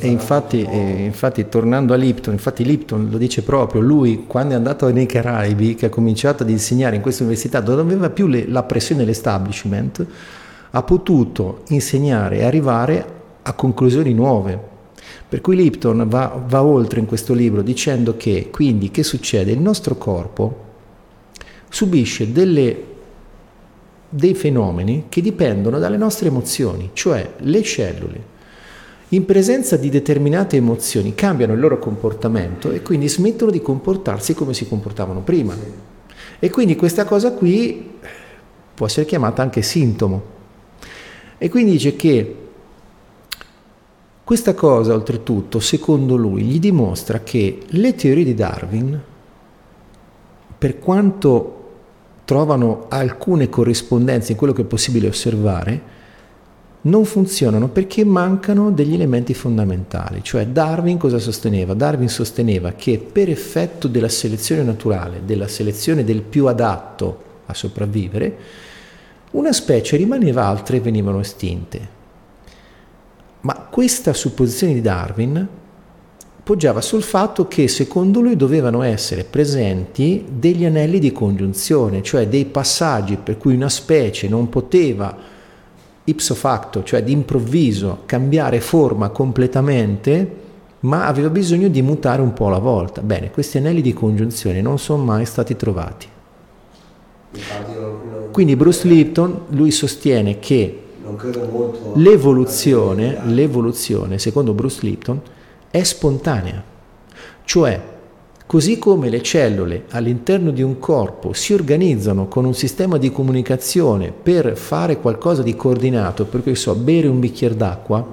S1: e infatti, e infatti, tornando a Lipton, infatti Lipton lo dice proprio, lui quando è andato nei Caraibi, che ha cominciato ad insegnare in questa università, dove non aveva più le, la pressione dell'establishment, ha potuto insegnare e arrivare a conclusioni nuove. Per cui Lipton va, va oltre in questo libro dicendo che quindi che succede? Il nostro corpo subisce delle, dei fenomeni che dipendono dalle nostre emozioni, cioè le cellule in presenza di determinate emozioni cambiano il loro comportamento e quindi smettono di comportarsi come si comportavano prima. E quindi questa cosa qui può essere chiamata anche sintomo. E quindi dice che questa cosa, oltretutto, secondo lui, gli dimostra che le teorie di Darwin, per quanto trovano alcune corrispondenze in quello che è possibile osservare, non funzionano perché mancano degli elementi fondamentali. Cioè Darwin cosa sosteneva? Darwin sosteneva che per effetto della selezione naturale, della selezione del più adatto a sopravvivere, una specie rimaneva, altre venivano estinte. Ma questa supposizione di Darwin poggiava sul fatto che secondo lui dovevano essere presenti degli anelli di congiunzione, cioè dei passaggi per cui una specie non poteva ipso facto, cioè d'improvviso cambiare forma completamente, ma aveva bisogno di mutare un po' alla volta. Bene, questi anelli di congiunzione non sono mai stati trovati. Quindi Bruce Lipton, lui sostiene che l'evoluzione, l'evoluzione, secondo Bruce Lipton, è spontanea. Cioè, Così come le cellule all'interno di un corpo si organizzano con un sistema di comunicazione per fare qualcosa di coordinato, per cui so, bere un bicchiere d'acqua,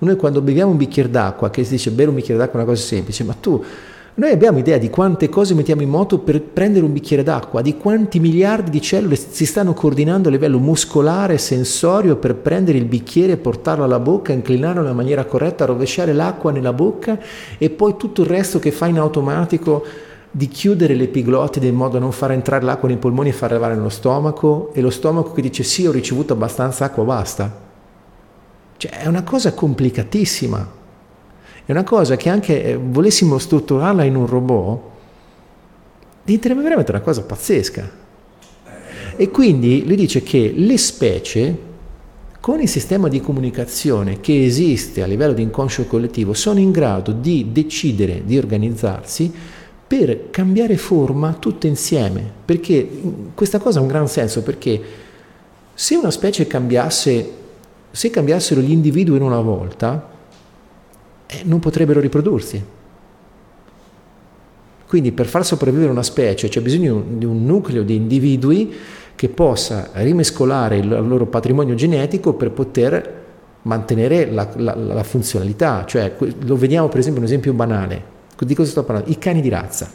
S1: noi quando beviamo un bicchiere d'acqua, che si dice bere un bicchiere d'acqua è una cosa semplice, ma tu noi abbiamo idea di quante cose mettiamo in moto per prendere un bicchiere d'acqua, di quanti miliardi di cellule si stanno coordinando a livello muscolare e sensorio per prendere il bicchiere, portarlo alla bocca, inclinarlo nella maniera corretta, rovesciare l'acqua nella bocca e poi tutto il resto che fa in automatico di chiudere l'epiglottide in modo da non far entrare l'acqua nei polmoni e far arrivare nello stomaco e lo stomaco che dice sì ho ricevuto abbastanza acqua, basta. Cioè è una cosa complicatissima. È una cosa che anche eh, volessimo strutturarla in un robot, diventerebbe veramente una cosa pazzesca. E quindi lui dice che le specie, con il sistema di comunicazione che esiste a livello di inconscio collettivo, sono in grado di decidere di organizzarsi per cambiare forma tutte insieme. Perché questa cosa ha un gran senso, perché se una specie cambiasse, se cambiassero gli individui in una volta, eh, non potrebbero riprodursi. Quindi per far sopravvivere una specie c'è bisogno di un nucleo di individui che possa rimescolare il loro patrimonio genetico per poter mantenere la, la, la funzionalità. Cioè, lo vediamo per esempio un esempio banale. Di cosa sto parlando? I cani di razza.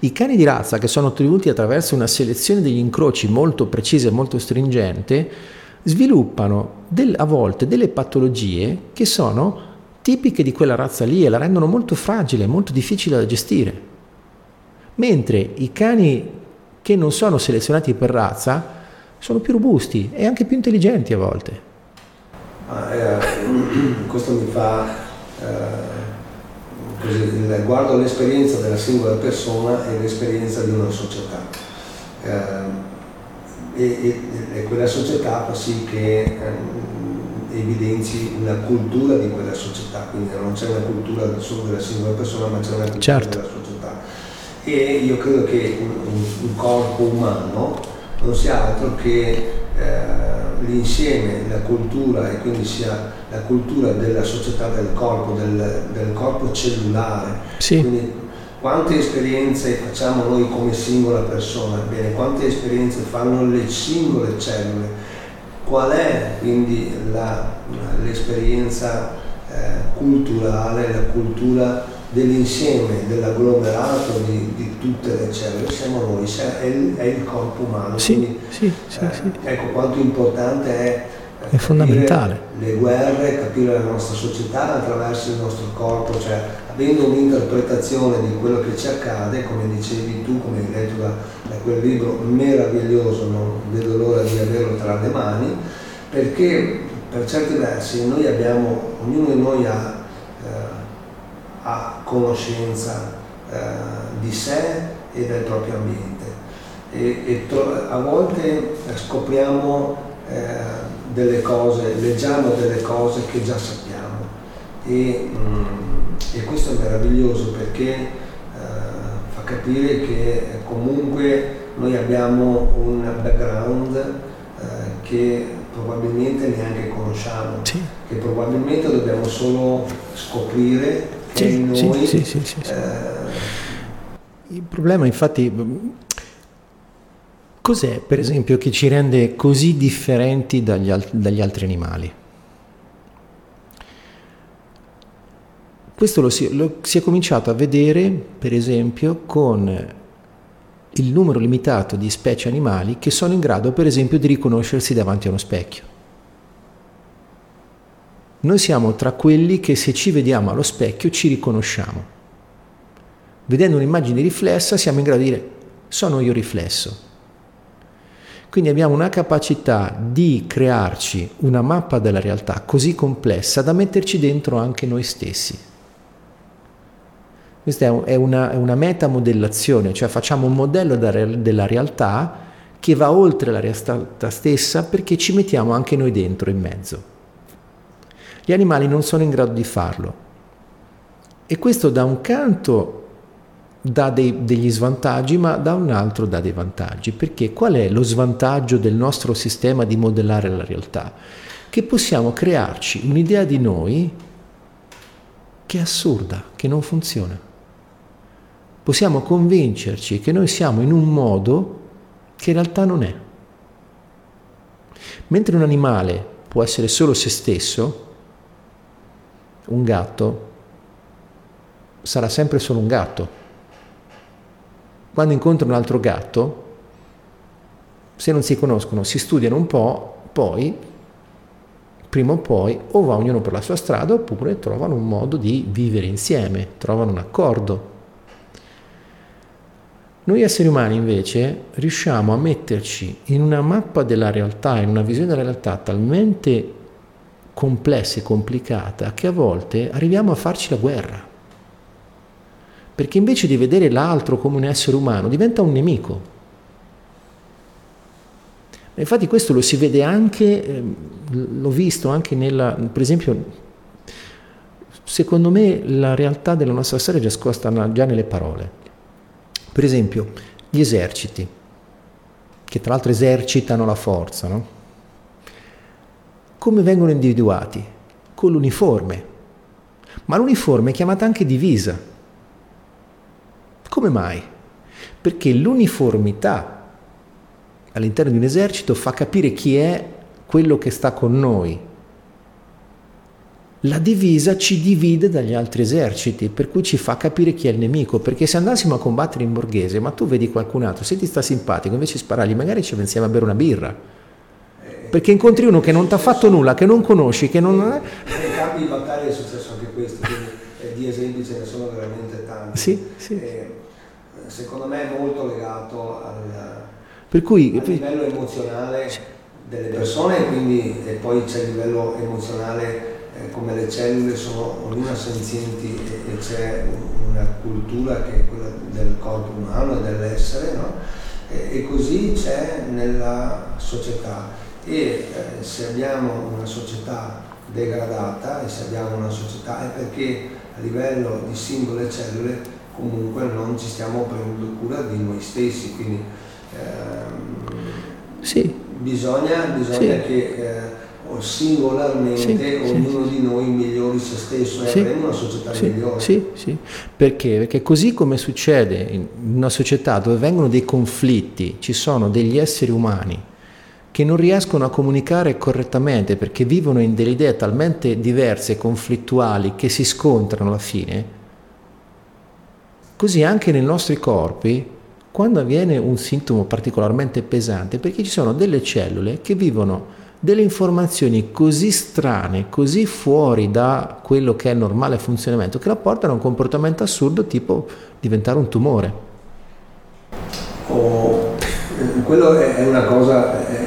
S1: I cani di razza che sono ottenuti attraverso una selezione degli incroci molto precisa e molto stringente sviluppano del, a volte delle patologie che sono tipiche di quella razza lì e la rendono molto fragile, molto difficile da gestire. Mentre i cani che non sono selezionati per razza sono più robusti e anche più intelligenti a volte.
S2: Ah, eh, questo mi fa eh, guardo l'esperienza della singola persona e l'esperienza di una società. Eh, e, e, e, quella società fa sì che ehm, evidenzi una cultura di quella società, quindi non c'è una cultura solo della singola persona, ma c'è una cultura certo. della società. E io credo che un, un, corpo umano non sia altro che eh, l'insieme, la cultura e quindi sia la cultura della società del corpo, del, del corpo cellulare.
S1: Sì.
S2: Quindi, quante esperienze facciamo noi come singola persona, bene, quante esperienze fanno le singole cellule, qual è quindi la, l'esperienza eh, culturale, la cultura dell'insieme, dell'agglomerato di, di, tutte le cellule, siamo noi, è il, è il corpo umano.
S1: Sì, Quindi, sì, sì,
S2: eh,
S1: sì.
S2: Ecco quanto importante è
S1: è fondamentale.
S2: Le guerre, capire la nostra società attraverso il nostro corpo, cioè avendo un'interpretazione di quello che ci accade, come dicevi tu, come hai letto da, da quel libro meraviglioso, non vedo l'ora di averlo tra le mani, perché per certi versi noi abbiamo, ognuno di noi ha, eh, ha conoscenza eh, di sé e del proprio ambiente. E, e to- a volte scopriamo eh, delle cose, leggiamo delle cose che già sappiamo. E, mm, e questo è meraviglioso perché eh, fa capire che comunque noi abbiamo un background eh, che probabilmente neanche conosciamo,
S1: sì.
S2: che probabilmente dobbiamo solo scoprire
S1: sì,
S2: che noi...
S1: Sì, sì, eh, Il problema infatti Cos'è, per esempio, che ci rende così differenti dagli, al- dagli altri animali? Questo lo si, lo si, è cominciato a vedere, per esempio, con il numero limitato di specie animali che sono in grado, per esempio, di riconoscersi davanti a uno specchio. Noi siamo tra quelli che se ci vediamo allo specchio ci riconosciamo. Vedendo un'immagine riflessa siamo in grado di dire sono io riflesso. Quindi abbiamo una capacità di crearci una mappa della realtà così complessa da metterci dentro anche noi stessi. Questa è una, è una metamodellazione, cioè facciamo un modello della realtà che va oltre la realtà stessa perché ci mettiamo anche noi dentro in mezzo. Gli animali non sono in grado di farlo. E questo da un canto dà dei, degli svantaggi, ma da un altro dà dei vantaggi. Perché qual è lo svantaggio del nostro sistema di modellare la realtà? Che possiamo crearci un'idea di noi che è assurda, che non funziona. Possiamo convincerci che noi siamo in un modo che in realtà non è. Mentre un animale può essere solo se stesso, un gatto sarà sempre solo un gatto quando incontrano un altro gatto, se non si conoscono, si studiano un po', poi, prima o poi, o va ognuno per la sua strada oppure trovano un modo di vivere insieme, trovano un accordo. Noi esseri umani invece riusciamo a metterci in una mappa della realtà, in una visione della realtà talmente complessa e complicata che a volte arriviamo a farci la guerra perché invece di vedere l'altro come un essere umano diventa un nemico. Infatti questo lo si vede anche, eh, l'ho visto anche nella, per esempio, secondo me la realtà della nostra storia è nascosta già nelle parole. Per esempio, gli eserciti, che tra l'altro esercitano la forza, no? Come vengono individuati? Con l'uniforme. Ma l'uniforme è chiamata anche divisa. Come mai? Perché l'uniformità all'interno di un esercito fa capire chi è quello che sta con noi. La divisa ci divide dagli altri eserciti, per cui ci fa capire chi è il nemico, perché se andassimo a combattere in borghese, ma tu vedi qualcun altro, se ti sta simpatico, invece sparargli, magari ci pensiamo a bere una birra. Perché incontri uno che non ti ha fatto nulla, che non conosci, che non...
S2: Nei campi di battaglia è successo anche questo, quindi eh, di esempi ce ne sono veramente tanti.
S1: Sì, sì.
S2: Eh, secondo me è molto legato al, Per cui, a livello emozionale delle persone, quindi, e poi c'è il livello emozionale come le cellule sono ognuna senzienti e, c'è una cultura che è quella del corpo umano e dell'essere, no? e, e, così c'è nella società. E eh, se abbiamo una società degradata e se abbiamo una società è perché a livello di singole cellule comunque non ci stiamo prendendo cura di noi stessi, quindi ehm,
S1: sì.
S2: bisogna, bisogna sì. che eh, singolarmente sì, ognuno sì. di noi migliori se stesso e sì, avremo una società migliore.
S1: Sì, sì, perché? Perché così come succede in una società dove vengono dei conflitti, ci sono degli esseri umani che non riescono a comunicare correttamente perché vivono in delle idee talmente diverse e conflittuali che si scontrano alla fine, così anche nei nostri corpi, quando avviene un sintomo particolarmente pesante, perché ci sono delle cellule che vivono delle informazioni così strane, così fuori da quello che è il normale funzionamento, che la portano a un comportamento assurdo tipo diventare un tumore.
S2: Oh, quello è una cosa, è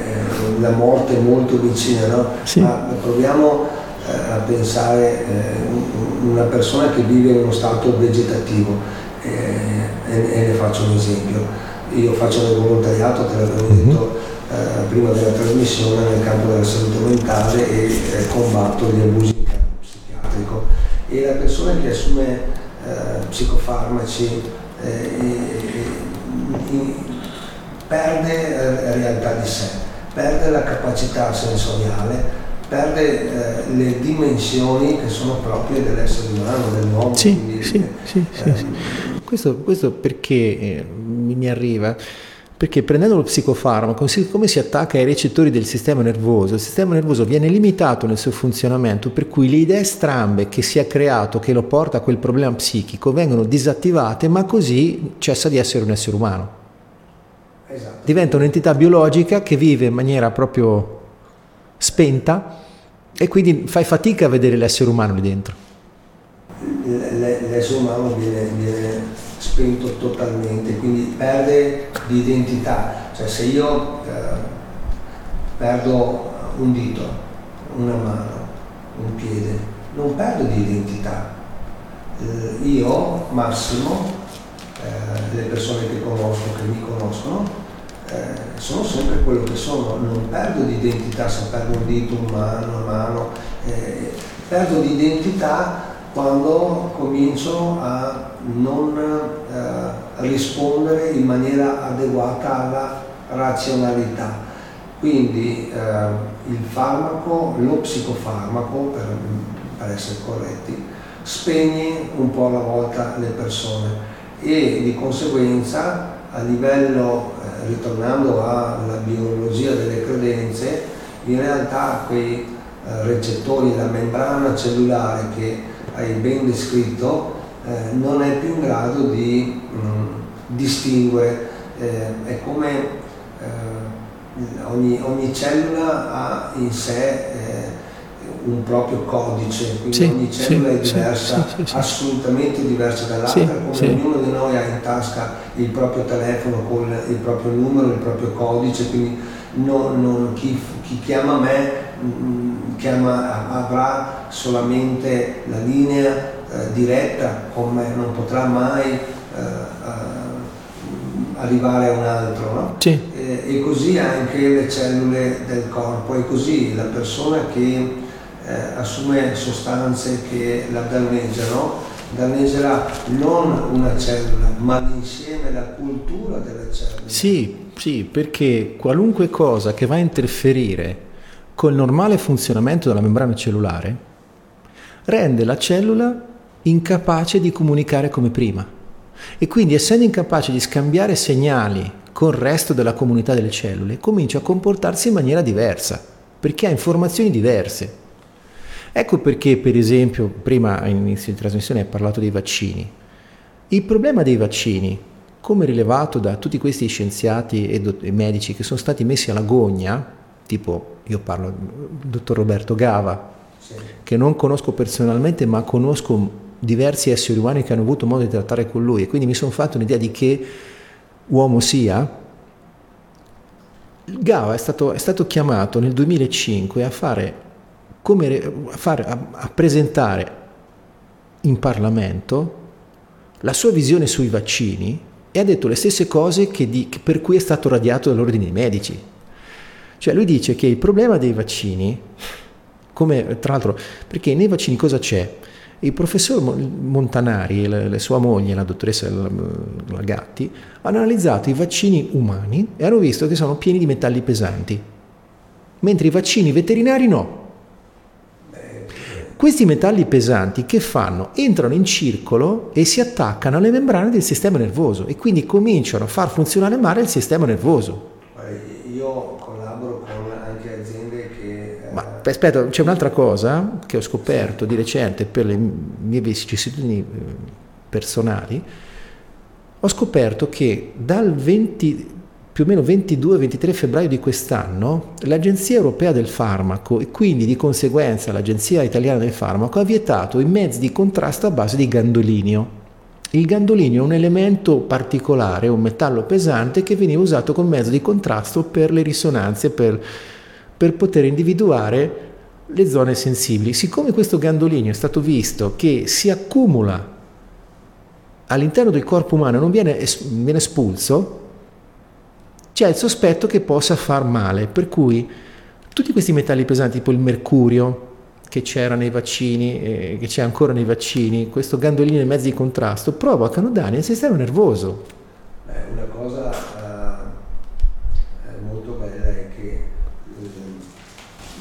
S2: la morte è molto vicina, no?
S1: Sì.
S2: Ma proviamo eh, a pensare eh, una persona che vive in uno stato vegetativo eh, e, e, ne faccio un esempio. Io faccio del volontariato, te l'avevo mm-hmm. detto eh, prima della trasmissione, nel campo della salute mentale e eh, combatto gli abusi in campo psichiatrico. E la persona che assume eh, psicofarmaci perde realtà di sé perde la capacità sensoriale, perde eh, le dimensioni che sono proprie dell'essere umano, dell'uomo.
S1: Sì, quindi, sì, eh, sì, eh, sì, Questo, questo, perché eh, mi arriva? Perché prendendo lo psicofarmaco, come si attacca ai recettori del sistema nervoso, il sistema nervoso viene limitato nel suo funzionamento, per cui le idee strambe che si è creato, che lo porta a quel problema psichico, vengono disattivate, ma così cessa di essere un essere umano. Esatto. Diventa un'entità biologica che vive in maniera proprio spenta e quindi fai fatica a vedere l'essere umano lì dentro.
S2: L'essere umano viene, viene spento totalmente, quindi perde di identità. Cioè se io eh, perdo un dito, una mano, un piede, non perdo di identità. Eh, io, Massimo, eh, le persone che conosco, che mi conoscono, eh, sono sempre quello che sono, non perdo di identità se perdo un dito, un mano, una mano, eh, perdo di identità quando comincio a non eh, rispondere in maniera adeguata alla razionalità. Quindi eh, il farmaco, lo psicofarmaco, per, per essere corretti, spegne un po' alla volta le persone e di conseguenza a livello, eh, ritornando alla biologia delle credenze, in realtà quei eh, recettori, la membrana cellulare che hai ben descritto, eh, non è più in grado di mh, mm, distinguere, eh, è come eh, ogni, ogni, cellula ha in sé eh, un proprio codice, quindi sì, ogni cellula sì, è diversa, sì, assolutamente diversa dall'altra, come ognuno di noi ha in tasca il proprio telefono con il proprio numero, il proprio codice, quindi non, non, chi, chi, chiama me chiama, avrà solamente la linea eh, diretta con me, non potrà mai eh, arrivare a un altro. No?
S1: E,
S2: e così anche le cellule del corpo, e così la persona che eh, assume sostanze che la danneggiano, danneggerà non una cellula, ma l'insieme, la cultura delle cellule.
S1: Sì, sì, perché qualunque cosa che va a interferire col normale funzionamento della membrana cellulare rende la cellula incapace di comunicare come prima. E quindi essendo incapace di scambiare segnali con il resto della comunità delle cellule, comincia a comportarsi in maniera diversa, perché ha informazioni diverse. Ecco perché, per esempio, prima all'inizio di trasmissione hai parlato dei vaccini. Il problema dei vaccini, come rilevato da tutti questi scienziati e, do- e medici che sono stati messi alla gogna, tipo io parlo del dottor Roberto Gava, sì. che non conosco personalmente ma conosco diversi esseri umani che hanno avuto modo di trattare con lui e quindi mi sono fatto un'idea di che uomo sia, Gao è stato, è stato chiamato nel 2005 a fare, come, a, fare a, a presentare in Parlamento la sua visione sui vaccini e ha detto le stesse cose di, per cui è stato radiato dall'ordine dei medici. Cioè lui dice che il problema dei vaccini, come tra l'altro, perché nei vaccini cosa c'è? Il professor Montanari e la, sua moglie, la dottoressa Gatti, hanno analizzato i vaccini umani e hanno visto che sono pieni di metalli pesanti, mentre i vaccini veterinari no. Questi metalli pesanti che fanno? Entrano in circolo e si attaccano alle membrane del sistema nervoso e quindi cominciano a far funzionare male il sistema nervoso.
S2: Io collaboro con anche aziende che...
S1: Eh, Ma aspetta, c'è un'altra cosa che ho scoperto di recente per le mie vicissitudini eh, personali. Ho scoperto che dal 20, più o meno 22-23 febbraio di quest'anno l'Agenzia Europea del Farmaco e quindi di conseguenza l'Agenzia Italiana del Farmaco ha vietato i mezzi di contrasto a base di gandolinio. Il gandolinio è un elemento particolare, un metallo pesante che veniva usato come mezzo di contrasto per le risonanze, per, per poter individuare le zone sensibili. Siccome questo gandolinio è stato visto che si accumula all'interno del corpo umano e non viene, viene espulso, c'è il sospetto che possa far male, per cui tutti questi metalli pesanti, tipo il mercurio, che c'era nei vaccini, eh, che c'è ancora nei vaccini, questo gandolino e mezzi di contrasto, provocano danni al sistema nervoso.
S2: Beh, una cosa uh, molto bella è che uh,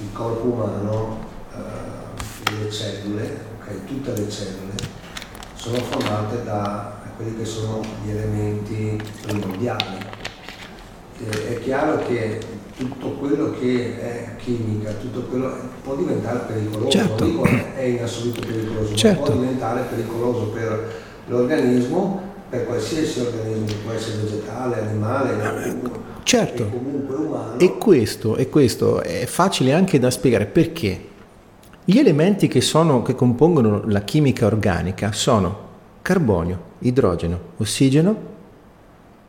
S2: il corpo umano, uh, le cellule, okay, tutte le cellule, sono formate da quelli che sono gli elementi primordiali eh, è chiaro che tutto quello che è chimica, tutto quello può diventare pericoloso, certo. non dico è in assoluto pericoloso, certo. può diventare pericoloso per l'organismo, per qualsiasi organismo, può essere vegetale, animale,
S1: certo.
S2: e comunque umano.
S1: E questo, e questo è facile anche da spiegare perché. Gli elementi che, sono, che compongono la chimica organica sono carbonio, idrogeno, ossigeno,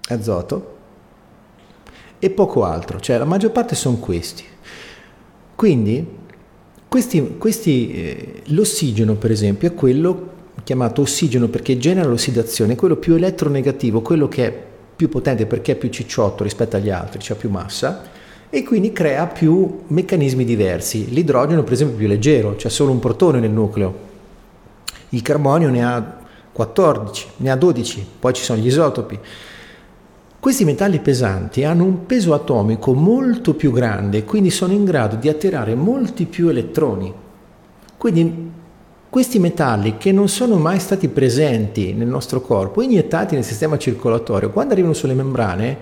S1: azoto, e poco altro, cioè la maggior parte sono questi. Quindi questi, questi, eh, l'ossigeno per esempio è quello chiamato ossigeno perché genera l'ossidazione, quello più elettronegativo, quello che è più potente perché è più cicciotto rispetto agli altri, ha più massa e quindi crea più meccanismi diversi. L'idrogeno per esempio è più leggero, c'è solo un protone nel nucleo, il carbonio ne ha 14, ne ha 12, poi ci sono gli isotopi. Questi metalli pesanti hanno un peso atomico molto più grande, quindi sono in grado di attirare molti più elettroni. Quindi questi metalli che non sono mai stati presenti nel nostro corpo, iniettati nel sistema circolatorio, quando arrivano sulle membrane,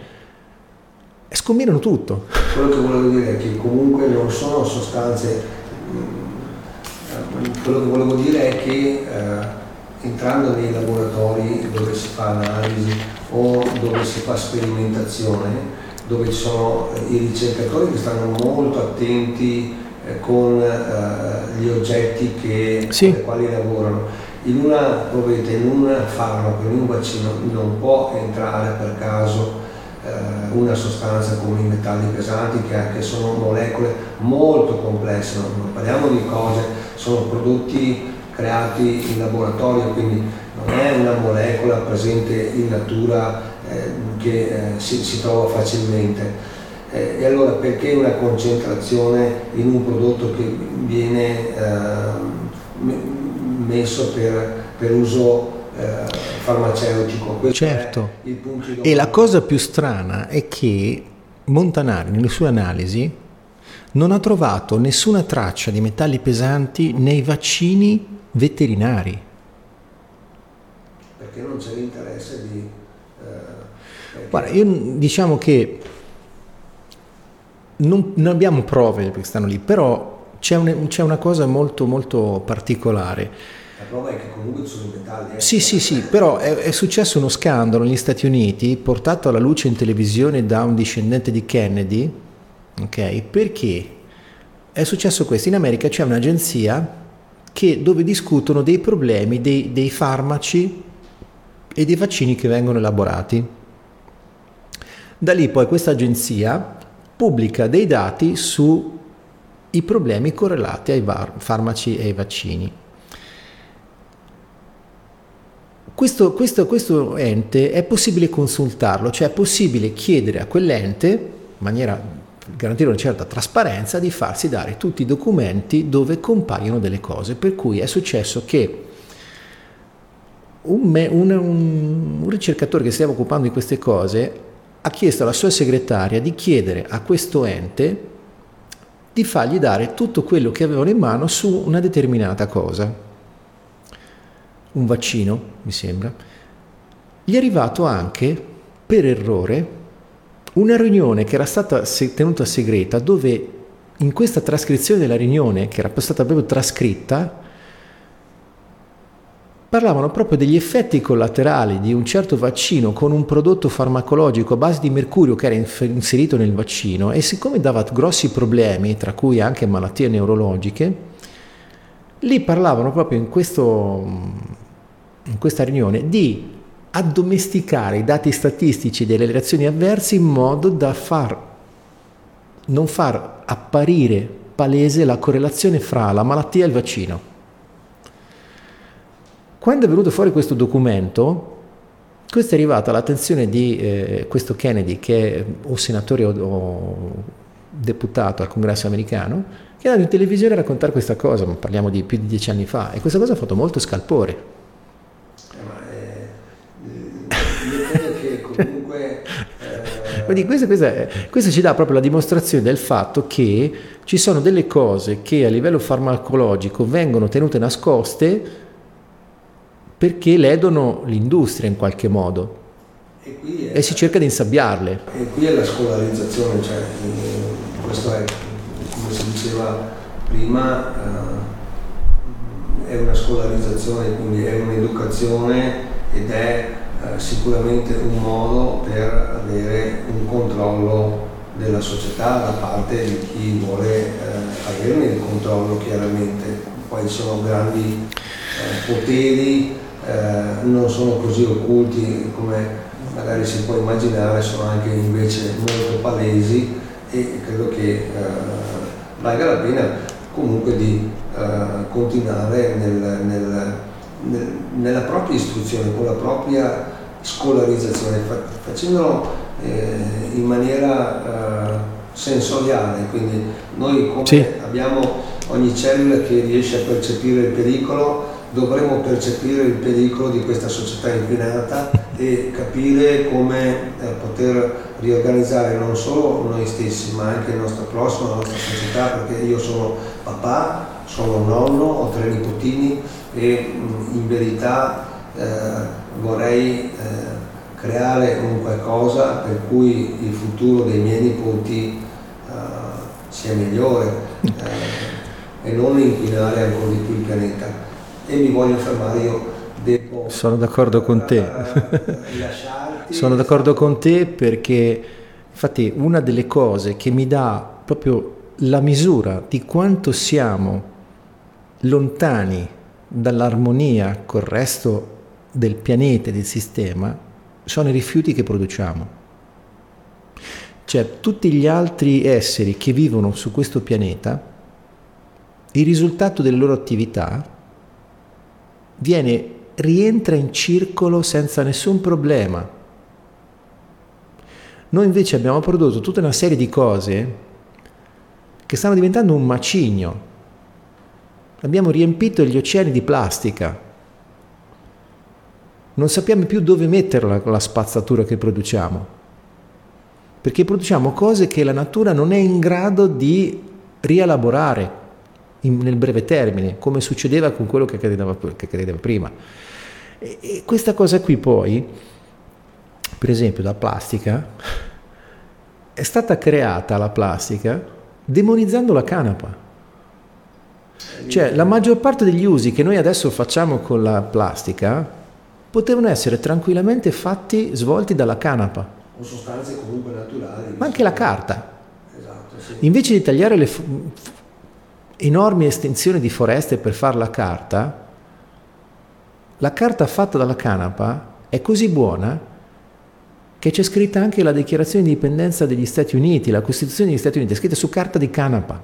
S1: scombinano tutto.
S2: Quello che volevo dire è che comunque non sono sostanze, mm, quello che volevo dire è che eh, entrando nei laboratori dove si fa analisi o dove si fa sperimentazione, dove ci sono eh, i ricercatori che stanno molto attenti con eh, gli oggetti che, sì. con i quali lavorano. In, una, in un farmaco, in un vaccino non può entrare per caso eh, una sostanza come i metalli pesanti che, che sono molecole molto complesse, non, non parliamo di cose, sono prodotti creati in laboratorio, quindi non è una molecola presente in natura eh, che eh, si, si, trova facilmente. Eh, e allora perché una concentrazione in un prodotto che viene ehm, messo per, per uso eh, farmaceutico?
S1: Questo certo. e la cosa più strana è che Montanari nelle sue analisi non ha trovato nessuna traccia di metalli pesanti nei vaccini veterinari
S2: perché non c'è l'interesse di...
S1: Eh, Guarda, io diciamo che non, non, abbiamo prove perché stanno lì, però c'è, un, c'è, una cosa molto molto particolare.
S2: La prova è che comunque sono metalli. Eh.
S1: Sì, sì, sì, però è, è, successo uno scandalo negli Stati Uniti portato alla luce in televisione da un discendente di Kennedy, ok? Perché è successo questo, in America c'è un'agenzia che, dove discutono dei problemi dei, dei farmaci e dei vaccini che vengono elaborati. Da lì poi questa agenzia pubblica dei dati sui problemi correlati ai var- farmaci e ai vaccini. Questo, questo, questo, ente è possibile consultarlo, cioè è possibile chiedere a quell'ente, in maniera garantire una certa trasparenza, di farsi dare tutti i documenti dove compaiono delle cose. Per cui è successo che un, un, un ricercatore che si stava occupando di queste cose ha chiesto alla sua segretaria di chiedere a questo ente di fargli dare tutto quello che avevano in mano su una determinata cosa. Un vaccino, mi sembra. Gli è arrivato anche, per errore, una riunione che era stata tenuta segreta dove in questa trascrizione della riunione, che era stata proprio trascritta, parlavano proprio degli effetti collaterali di un certo vaccino con un prodotto farmacologico a base di mercurio che era inserito nel vaccino e siccome dava grossi problemi, tra cui anche malattie neurologiche, lì parlavano proprio in, questo, in questa riunione di addomesticare i dati statistici delle reazioni avverse in modo da far, non far apparire palese la correlazione fra la malattia e il vaccino. Quando è venuto fuori questo documento, questo è arrivato all'attenzione di eh, questo Kennedy, che è o senatore o, o deputato al congresso americano, che è andato in televisione a raccontare questa cosa, parliamo di più di dieci anni fa, e questa cosa ha fatto molto scalpore. Quindi questo, questo, questo, ci dà proprio la dimostrazione del fatto che ci sono delle cose che a livello farmacologico vengono tenute nascoste perché ledono l'industria in qualche modo e, e si cerca di insabbiarle.
S2: E qui è la scolarizzazione, cioè, questo è, come si diceva prima, eh, è una scolarizzazione, quindi è un'educazione ed è eh, sicuramente un modo per avere un controllo della società da parte di chi vuole eh, averne il controllo chiaramente. Poi ci sono grandi eh, poteri eh, non sono così occulti come magari si può immaginare, sono anche invece molto palesi e credo che eh, valga la pena comunque di eh, continuare nel, nel, nel, nella propria istruzione, con la propria scolarizzazione, facendolo eh, in maniera eh, sensoriale, quindi noi come sì. abbiamo ogni cellula che riesce a percepire il pericolo, dovremmo percepire il pericolo di questa società inquinata e capire come eh, poter riorganizzare non solo noi stessi ma anche il nostro prossimo, la nostra società perché io sono papà, sono nonno, ho tre nipotini e mh, in verità eh, vorrei eh, creare un qualcosa per cui il futuro dei miei nipoti eh, sia migliore eh, e non inquinare ancora di più il pianeta e mi voglio fermare io. Devo
S1: Sono d'accordo con te. Sono d'accordo con te perché infatti una delle cose che mi dà proprio la misura di quanto siamo lontani dall'armonia col resto del pianeta e del sistema sono i rifiuti che produciamo. Cioè tutti gli altri esseri che vivono su questo pianeta, il risultato delle loro attività viene, rientra in circolo senza nessun problema. Noi invece abbiamo prodotto tutta una serie di cose che stanno diventando un macigno. Abbiamo riempito gli oceani di plastica. Non sappiamo più dove metterla la spazzatura che produciamo. Perché produciamo cose che la natura non è in grado di rielaborare in, nel breve termine, come succedeva con quello che accadeva, che accadeva prima. E, e questa cosa qui poi, per esempio la plastica, è stata creata la plastica demonizzando la canapa. Cioè la maggior parte degli usi che noi adesso facciamo con la plastica potevano essere tranquillamente fatti, svolti dalla canapa.
S2: O sostanze comunque naturali.
S1: Ma anche la carta. Esatto, sì. Invece di tagliare le, enormi estensioni di foreste per fare la carta, la carta fatta dalla canapa è così buona che c'è scritta anche la dichiarazione di indipendenza degli Stati Uniti, la Costituzione degli Stati Uniti, è scritta su carta di canapa.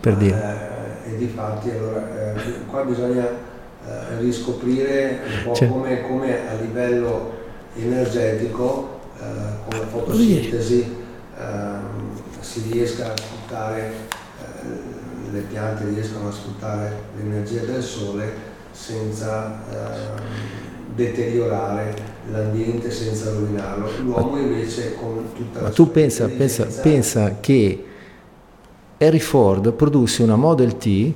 S1: Per dire.
S2: Eh, e di fatti allora eh, qua bisogna eh, riscoprire un po' cioè. come, come, a livello energetico, eh, con la fotosintesi, ehm, si riesca a sfruttare, eh, le piante riescono a sfruttare l'energia del sole senza ehm, deteriorare l'ambiente senza rovinarlo. L'uomo invece con tutta
S1: la Ma tu pensa, pensa, pensa che Harry Ford produsse una Model T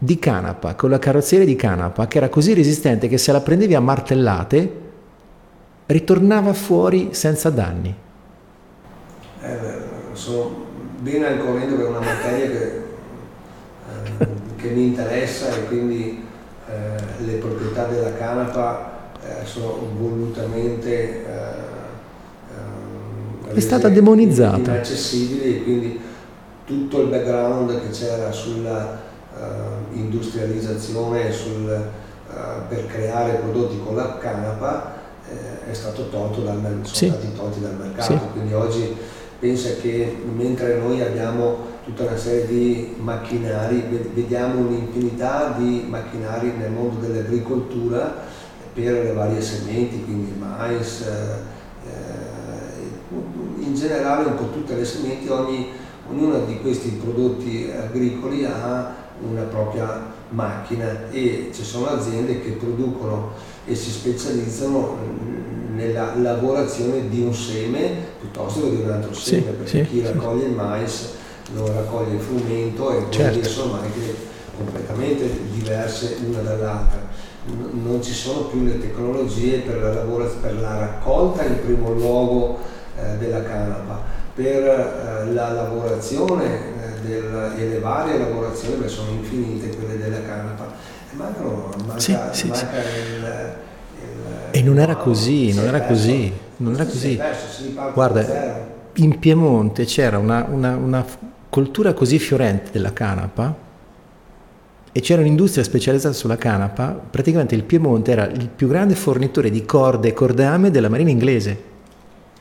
S1: di canapa, con la carrozzeria di canapa, che era così resistente che se la prendevi a martellate ritornava fuori senza danni.
S2: Eh, sono bene al corrente per una materia che, eh, che mi interessa e quindi eh, le proprietà della canapa eh, sono volutamente eh,
S1: è stata demonizzata
S2: inaccessibili e quindi tutto il background che c'era sulla industrializzazione sul, per creare prodotti con la canapa è stato tolto dal, sono sì. stati tolti dal mercato sì. quindi oggi pensa che mentre noi abbiamo tutta una serie di macchinari, vediamo un'infinità di macchinari nel mondo dell'agricoltura per le varie sementi, quindi mais, eh, in generale un po' tutte le sementi, ognuno di questi prodotti agricoli ha una propria macchina e ci sono aziende che producono e si specializzano nella lavorazione di un seme piuttosto che di un altro seme, sì, perché sì, chi raccoglie il mais lo raccoglie il frumento e certo. sono macchine completamente diverse una dall'altra. Non ci sono più le tecnologie per la, per la raccolta in primo luogo eh, della canapa, per eh, la lavorazione del, e le varie lavorazioni, beh, sono infinite quelle della canapa, e mancano, manca, sì, sì, manca sì. il,
S1: il, E non era così, non era così, non era così. Guarda, in Piemonte c'era una, una, una cultura così fiorente della canapa e c'era un'industria specializzata sulla canapa, praticamente il Piemonte era il più grande fornitore di corde e cordame della marina inglese,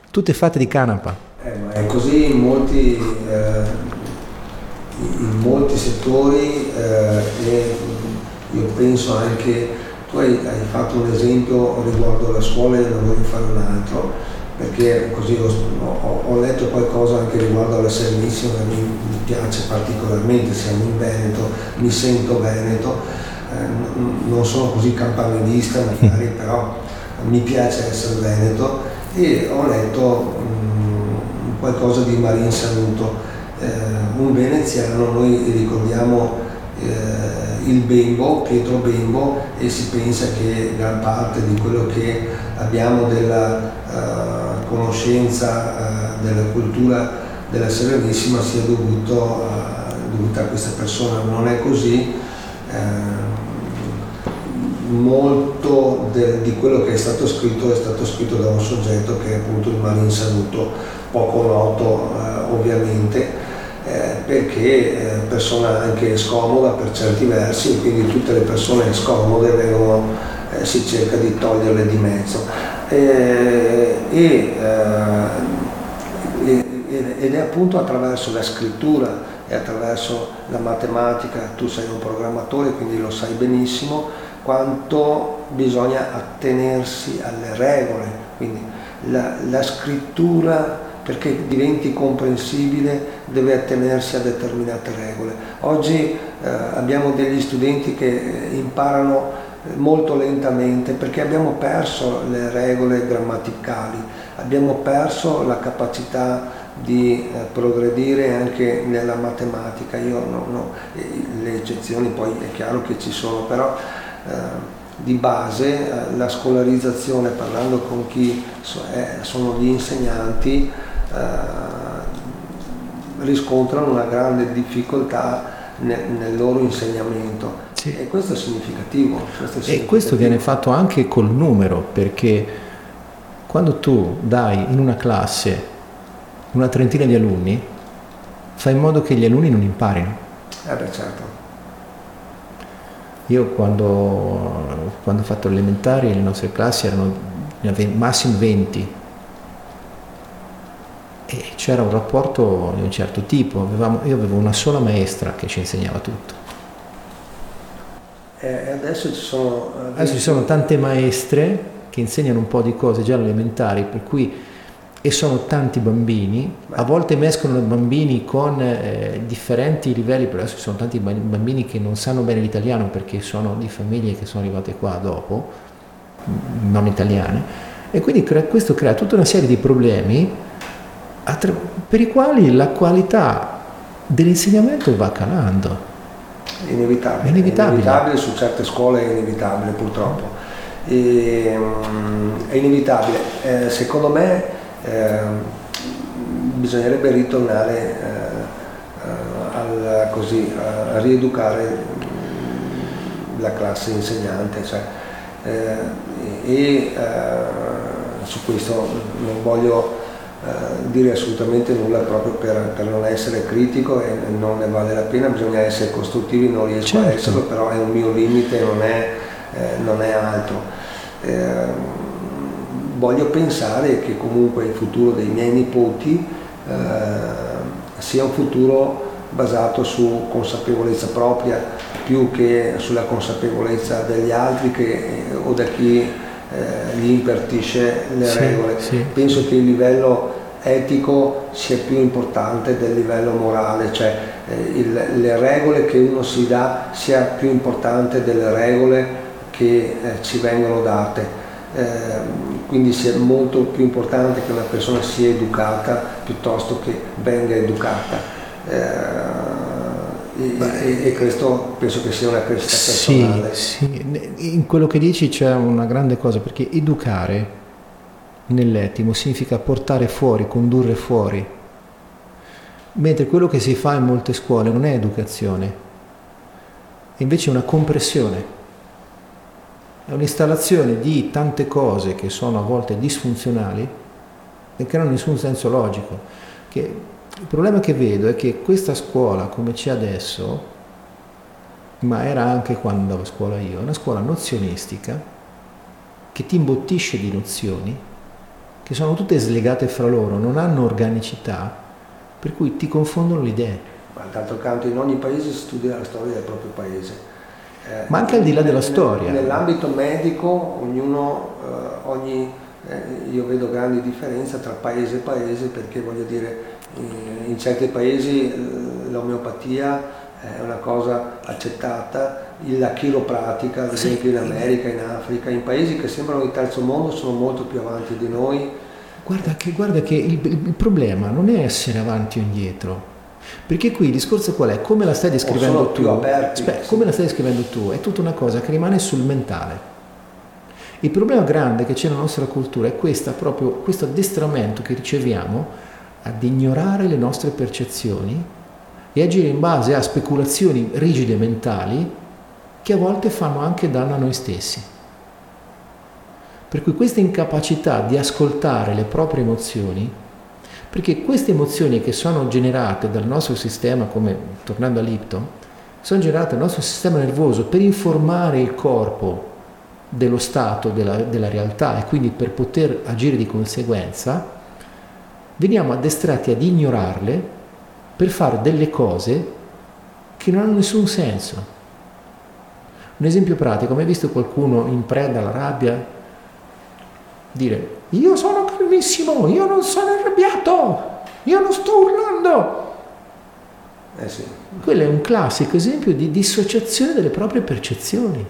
S1: tutte fatte di canapa.
S2: Eh, ma è così in molti, eh, in molti settori eh, e io penso anche, tu hai, hai fatto un esempio riguardo la scuola e ne voglio fare un altro perché così ho, ho, letto qualcosa anche riguardo alla Serenissima che mi, mi, piace particolarmente, siamo in Veneto, mi sento Veneto, eh, non sono così campanilista magari, però mi piace essere Veneto e ho letto mh, mm, qualcosa di Marin Sanuto, eh, un veneziano, noi ricordiamo eh, il Bembo, Pietro Bembo e si pensa che gran parte di quello che abbiamo della uh, conoscenza uh, della cultura della Serenissima sia dovuto, uh, dovuta a questa persona, non è così. molto de, di quello che è stato scritto è stato scritto da un soggetto che è appunto il Marin Saluto, poco noto ovviamente, eh, perché è persona anche scomoda per certi versi e quindi tutte le persone scomode vengono eh, si cerca di toglierle di mezzo. Eh, e, eh, ed è appunto attraverso la scrittura e attraverso la matematica, tu sei un programmatore quindi lo sai benissimo, quanto bisogna attenersi alle regole, quindi la, la scrittura perché diventi comprensibile deve attenersi a determinate regole. Oggi eh, abbiamo degli studenti che imparano molto lentamente perché abbiamo perso le regole grammaticali, abbiamo perso la capacità di eh, progredire anche nella matematica. Io no, no, le eccezioni poi è chiaro che ci sono, però eh, di base eh, la scolarizzazione, parlando con chi sono gli insegnanti, eh, riscontrano una grande difficoltà nel, nel loro insegnamento sì. E questo è significativo.
S1: Questo è significativo. E questo viene fatto anche col numero, perché quando tu dai in una classe una trentina di alunni, fai in modo che gli alunni non imparino.
S2: Eh beh, certo.
S1: Io quando, quando ho fatto elementari le nostre classi erano massimo 20. E c'era un rapporto di un certo tipo, Avevamo, io avevo una sola maestra che ci insegnava tutto.
S2: E adesso ci sono...
S1: Adesso ci sono tante maestre che insegnano un po' di cose già elementari, per cui e sono tanti bambini, a volte mescolano bambini con eh, differenti livelli, però adesso ci sono tanti bambini che non sanno bene l'italiano perché sono di famiglie che sono arrivate qua dopo, non italiane, e quindi crea, questo crea tutta una serie di problemi per i quali la qualità dell'insegnamento va calando.
S2: Inevitabile. È inevitabile. inevitabile su certe scuole è inevitabile purtroppo. E, um, è inevitabile. Eh, secondo me eh, bisognerebbe ritornare eh, eh, al, così, a rieducare la classe insegnante cioè, eh, e su questo non voglio dire assolutamente nulla proprio per, per, non essere critico e non ne vale la pena, bisogna essere costruttivi, non riesco certo. a esserlo, però è un mio limite, non è, eh, non è altro. Eh, voglio pensare che comunque il futuro dei miei nipoti eh, sia un futuro basato su consapevolezza propria più che sulla consapevolezza degli altri che, o da chi eh, gli impartisce le sì, regole. Sì. Penso che il livello etico sia più importante del livello morale, cioè eh, il, le regole che uno si dà sia più importante delle regole che eh, ci vengono date. Eh, quindi sia molto più importante che una persona sia educata piuttosto che venga educata. E, questo penso che sia una crescita personale.
S1: Sì, sì, in quello che dici c'è una grande cosa, perché educare nell'etimo significa portare fuori, condurre fuori, mentre quello che si fa in molte scuole non è educazione, è invece una compressione è un'installazione di tante cose che sono a volte disfunzionali e che non hanno nessun senso logico. Che il problema che vedo è che questa scuola come c'è adesso, ma era anche quando andavo a scuola io, è una scuola nozionistica che ti imbottisce di nozioni che sono tutte slegate fra loro, non hanno organicità, per cui ti confondono le idee.
S2: Ma d'altro canto in ogni paese si studia la storia del proprio paese
S1: eh, Ma anche al di là della storia.
S2: Nell'ambito medico ognuno, eh, ogni, eh, io vedo grandi differenze tra paese e paese perché voglio dire in certi paesi l'omeopatia è una cosa accettata, la chiropratica ad esempio in America, in Africa, in paesi che sembrano di terzo mondo sono molto più avanti di noi.
S1: Guarda che, guarda che il, il problema non è essere avanti o indietro, perché qui il discorso qual è? Come la stai descrivendo tu?
S2: Aperti,
S1: Aspetta, sì. come la stai descrivendo tu? È tutta una cosa che rimane sul mentale. Il problema grande che c'è nella nostra cultura è questa, proprio questo addestramento che riceviamo ad ignorare le nostre percezioni e agire in base a speculazioni rigide mentali che a volte fanno anche danno a noi stessi. Per cui questa incapacità di ascoltare le proprie emozioni perché queste emozioni che sono generate dal nostro sistema, come tornando a sono generate dal nostro sistema nervoso per informare il corpo dello stato della, della realtà e quindi per poter agire di conseguenza, veniamo addestrati ad ignorarle per fare delle cose che non hanno nessun senso. Un esempio pratico, mai visto qualcuno in preda alla rabbia dire io sono calmissimo, io non sono arrabbiato, io non sto urlando.
S2: Eh sì.
S1: Quello è un classico esempio di dissociazione delle proprie percezioni.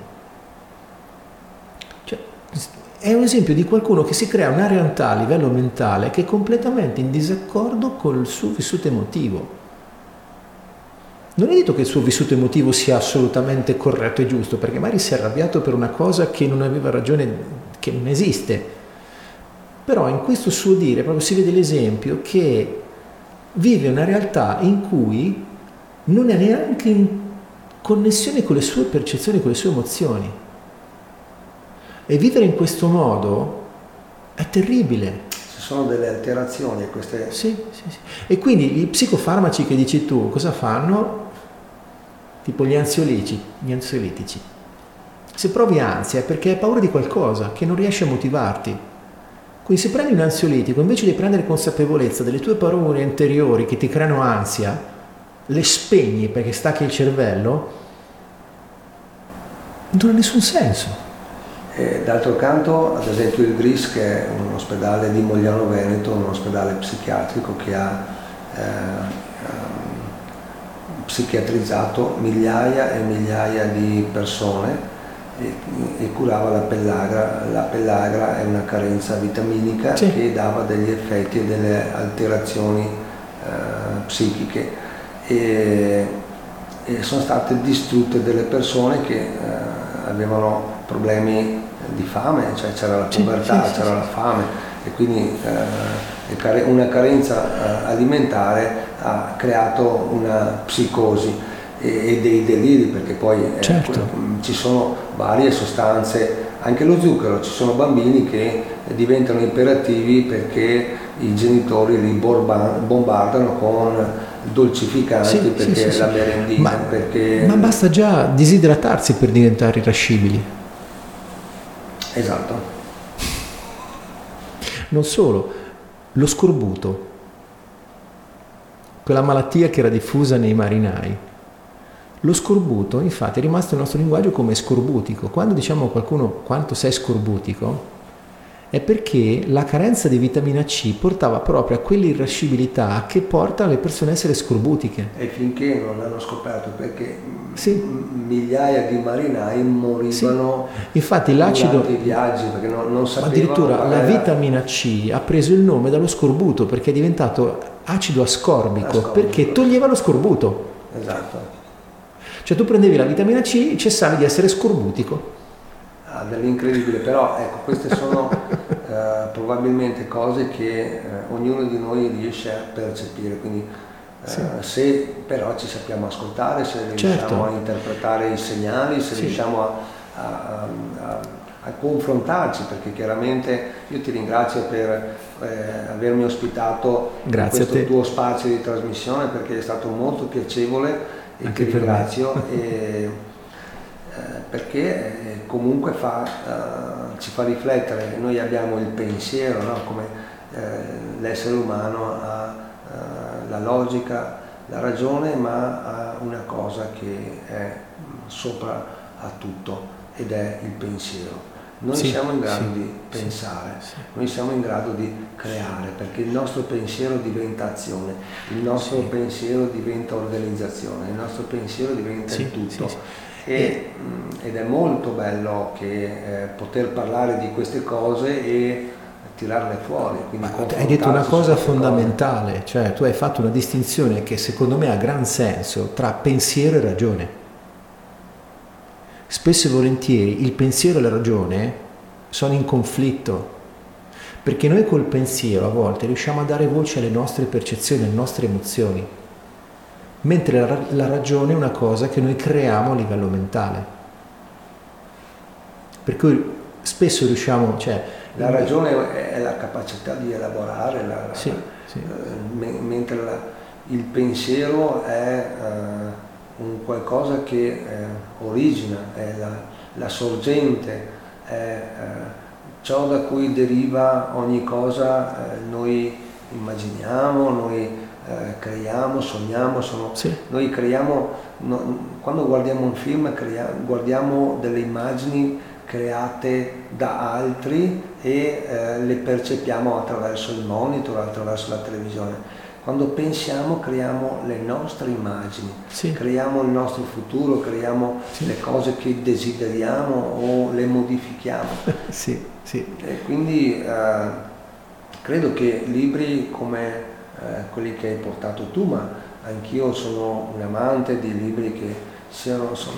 S1: Cioè, è un esempio di qualcuno che si crea una realtà a livello mentale che è completamente in disaccordo col suo vissuto emotivo. Non è detto che il suo vissuto emotivo sia assolutamente corretto e giusto, perché magari si è arrabbiato per una cosa che non aveva ragione, che non esiste. Però in questo suo dire proprio si vede l'esempio che vive una realtà in cui non è neanche in connessione con le sue percezioni, con le sue emozioni. E vivere in questo modo è terribile.
S2: Ci sono delle alterazioni queste...
S1: Sì, sì, sì. E quindi i psicofarmaci che dici tu cosa fanno? Tipo gli ansiolitici. Gli ansiolitici. Se provi ansia è perché hai paura di qualcosa che non riesce a motivarti Quindi se prendi un ansiolitico, invece di prendere consapevolezza delle tue parole interiori che ti creano ansia, le spegni perché stacchi il cervello, non ha nessun senso.
S2: E d'altro canto, ad esempio il GRIS, che è un ospedale di Mogliano Veneto, un ospedale psichiatrico che ha eh, psichiatrizzato migliaia e migliaia di persone e, e curava la pellagra. La pellagra è una carenza vitaminica sì. che dava degli effetti e delle alterazioni eh, psichiche e, e, sono state distrutte delle persone che eh, avevano problemi di fame, cioè c'era la povertà, sì, sì, c'era la fame e quindi eh, una carenza eh, alimentare ha creato una psicosi e, dei deliri perché poi eh, certo. eh, ci sono varie sostanze, anche lo zucchero, ci sono bambini che diventano imperativi perché i genitori li bombardano con dolcificanti sì, perché sì, la merendina,
S1: ma,
S2: perché...
S1: ma basta già disidratarsi per diventare irascibili.
S2: Esatto.
S1: Non solo, lo scorbuto, quella malattia che era diffusa nei marinai, lo scorbuto, infatti, è rimasto nel nostro linguaggio come scorbutico. Quando diciamo a qualcuno quanto sei scorbutico, è perché la carenza di vitamina C portava proprio a quell'irascibilità che porta le persone a essere scorbutiche.
S2: E finché non l'hanno scoperto, perché sì. migliaia di marinai morivano
S1: sì. Infatti l'acido,
S2: i viaggi perché non, non.
S1: Addirittura la era... vitamina C ha preso il nome dallo scorbuto perché è diventato acido ascorbico, ascorbico. perché toglieva lo scorbuto.
S2: Esatto.
S1: Cioè tu prendevi la vitamina C e cessavi di essere scorbutico.
S2: Ah, dell'incredibile, però ecco, queste sono eh, probabilmente cose che eh, ognuno di noi riesce a percepire, quindi eh, sì. se però ci sappiamo ascoltare, se riusciamo certo. a interpretare i segnali, se sì. riusciamo a, a, a, a, confrontarci, perché chiaramente io ti ringrazio per eh, avermi ospitato
S1: Grazie
S2: in questo tuo spazio di trasmissione perché è stato molto piacevole e Anche ti ringrazio perché eh, comunque fa, uh, ci fa riflettere, noi abbiamo il pensiero, no? come eh, l'essere umano ha la logica, la ragione, ma ha una cosa che è sopra a tutto ed è il pensiero. Noi sì, siamo in grado sì, di pensare, sì, noi siamo in grado di creare, perché il nostro pensiero diventa azione, il nostro pensiero diventa organizzazione, il nostro pensiero diventa il tutto. E, ed è molto bello che, eh, poter parlare di queste cose e tirarle fuori.
S1: hai detto una cosa fondamentale, cose. cioè tu hai fatto una distinzione che secondo me ha gran senso tra pensiero e ragione spesso e volentieri il pensiero e la ragione sono in conflitto, perché noi col pensiero a volte riusciamo a dare voce alle nostre percezioni, alle nostre emozioni, mentre la, la ragione è una cosa che noi creiamo a livello mentale. Per cui spesso riusciamo... Cioè,
S2: la ragione è la capacità di elaborare, la, sì, sì. Eh, mentre la, il pensiero è... Eh, un qualcosa che eh, origina, è la, la sorgente, è eh, ciò da cui deriva ogni cosa, eh, noi immaginiamo, noi eh, creiamo, sogniamo, sono, sì. noi creiamo, no, quando guardiamo un film creiamo, guardiamo delle immagini create da altri e eh, le percepiamo attraverso il monitor, attraverso la televisione quando pensiamo creiamo le nostre immagini, sì. creiamo il nostro futuro, creiamo sì. le cose che desideriamo o le modifichiamo.
S1: sì, sì.
S2: E quindi eh, credo che libri come eh, quelli che hai portato tu, ma anch'io sono un amante di libri che, siano, sono,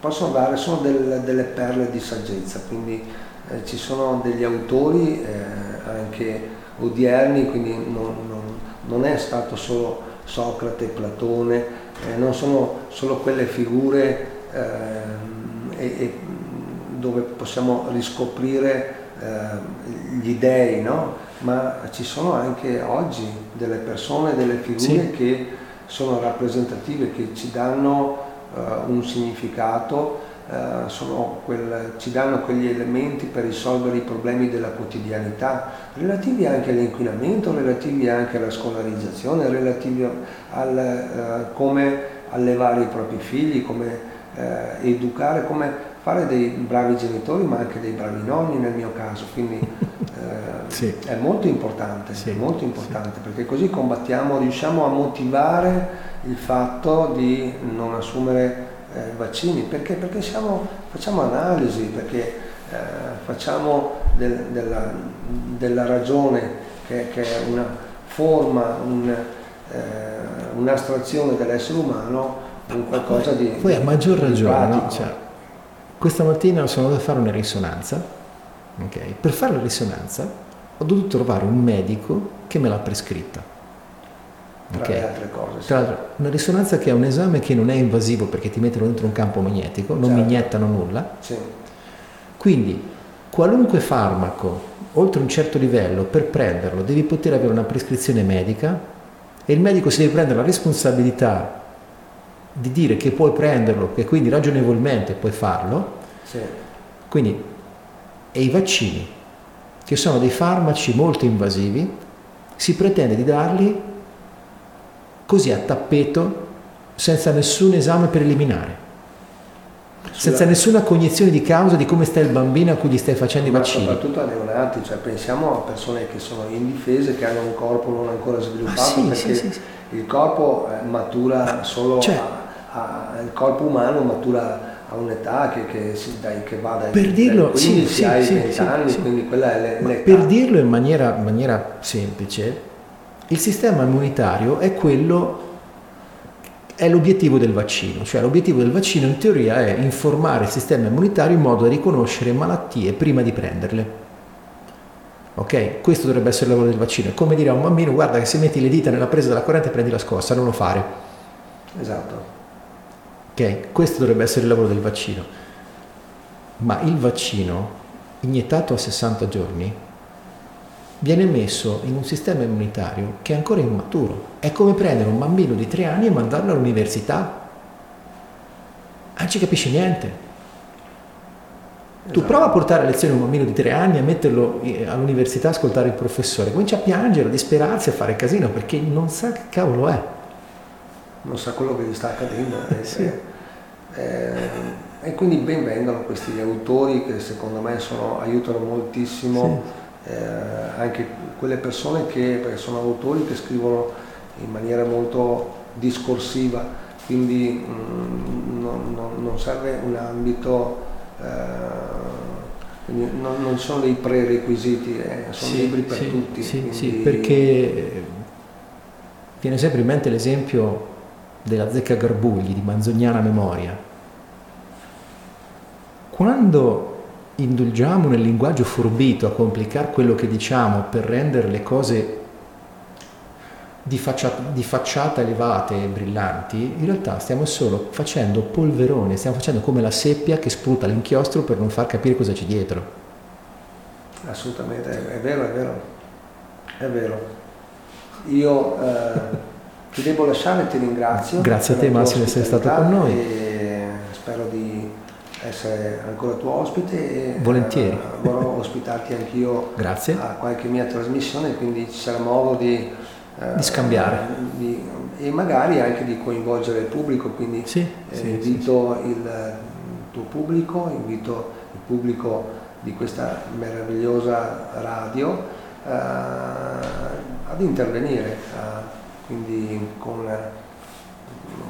S2: possono dare, sono del, delle perle di saggezza, quindi eh, ci sono degli autori eh, anche odierni, quindi non, non non è stato solo Socrate, Platone, eh, non sono solo quelle figure eh, e, e dove possiamo riscoprire eh, gli dei, no? Ma ci sono anche oggi delle persone, delle figure sì. che sono rappresentative, che ci danno uh, un significato eh, quel, ci danno quegli elementi per risolvere i problemi della quotidianità, relativi anche all'inquinamento, relativi anche alla scolarizzazione, relativi al eh, come allevare i propri figli, come educare, come fare dei bravi genitori ma anche dei bravi nonni nel mio caso, quindi eh, sì. è molto importante, sì. molto importante sì. perché così combattiamo, riusciamo a motivare il fatto di non assumere eh, vaccini, perché, perché siamo, facciamo analisi, perché eh, facciamo del, della, della, ragione che, che, è una forma, un, eh, un'astrazione dell'essere umano, un qualcosa di...
S1: Poi a maggior ragione, no? cioè, questa mattina sono andato a fare una risonanza, okay? per fare la risonanza ho dovuto trovare un medico che me l'ha prescritta.
S2: Tra okay? le altre cose. Sì.
S1: Tra l'altro, una risonanza che è un esame che non è invasivo perché ti mettono dentro un campo magnetico, non certo. mi iniettano nulla.
S2: Sì.
S1: Quindi qualunque farmaco oltre un certo livello per prenderlo devi poter avere una prescrizione medica e il medico si deve prendere la responsabilità di dire che puoi prenderlo, che quindi ragionevolmente puoi farlo,
S2: sì.
S1: quindi e i vaccini, che sono dei farmaci molto invasivi, si pretende di darli così a tappeto, senza nessun esame preliminare. Senza nessuna cognizione di causa di come sta il bambino a cui gli stai facendo i vaccini.
S2: Soprattutto a neonati, cioè pensiamo a persone che sono indifese, che hanno un corpo non ancora sviluppato, ah, sì, perché sì, sì, il corpo eh, matura solo cioè, a, a, il corpo umano matura a un'età che, che, dai, che va dai,
S1: per dirlo,
S2: 15
S1: sì,
S2: ai
S1: sì,
S2: 20
S1: sì,
S2: anni,
S1: sì.
S2: quindi quella è l'età.
S1: Per dirlo in maniera, maniera semplice, il sistema immunitario è quello è l'obiettivo del vaccino, cioè l'obiettivo del vaccino in teoria è informare il sistema immunitario in modo da riconoscere malattie prima di prenderle. Ok? Questo dovrebbe essere il lavoro del vaccino. È come dire a un bambino, guarda che se metti le dita nella presa della corrente prendi la scossa, non lo fare.
S2: Esatto.
S1: Ok? Questo dovrebbe essere il lavoro del vaccino. Ma il vaccino, iniettato a 60 giorni, viene messo in un sistema immunitario che è ancora immaturo. È come prendere un bambino di 3 anni e mandarlo all'università. Non ci capisce niente. Tu esatto. prova a portare a lezione un bambino di tre anni, a metterlo all'università a ascoltare il professore, comincia a piangere, a disperarsi, a fare casino perché non sa che cavolo è.
S2: Non sa quello che gli sta accadendo. Eh, sì. eh, e quindi ben vengano questi autori che secondo me sono, aiutano moltissimo sì. eh, anche quelle persone che sono autori che scrivono in maniera molto discorsiva, quindi mh, mm, non, non, non serve un ambito eh, non, non, sono dei prerequisiti, eh, sono sì, libri per
S1: sì,
S2: tutti.
S1: Sì, quindi... sì, perché viene sempre in mente l'esempio della zecca Garbugli di Manzoniana Memoria. Quando indulgiamo nel linguaggio forbito a complicare quello che diciamo per rendere le cose di facciata, di facciata elevate e brillanti, in realtà stiamo solo facendo polverone, stiamo facendo come la seppia che sputa l'inchiostro per non far capire cosa c'è dietro.
S2: Assolutamente, è vero, è vero, è vero. Io eh, ti devo lasciare, ti ringrazio.
S1: Grazie a te Massimo di essere stato con noi.
S2: E spero di essere ancora tuo ospite e
S1: volentieri
S2: eh, vorrò ospitarti anch'io
S1: Grazie.
S2: a qualche mia trasmissione, quindi ci sarà modo di
S1: eh, di scambiare.
S2: Di, e magari anche di coinvolgere il pubblico, quindi
S1: sì,
S2: eh,
S1: sì,
S2: invito sì. il tuo pubblico, invito il pubblico di questa meravigliosa radio eh, ad intervenire, quindi con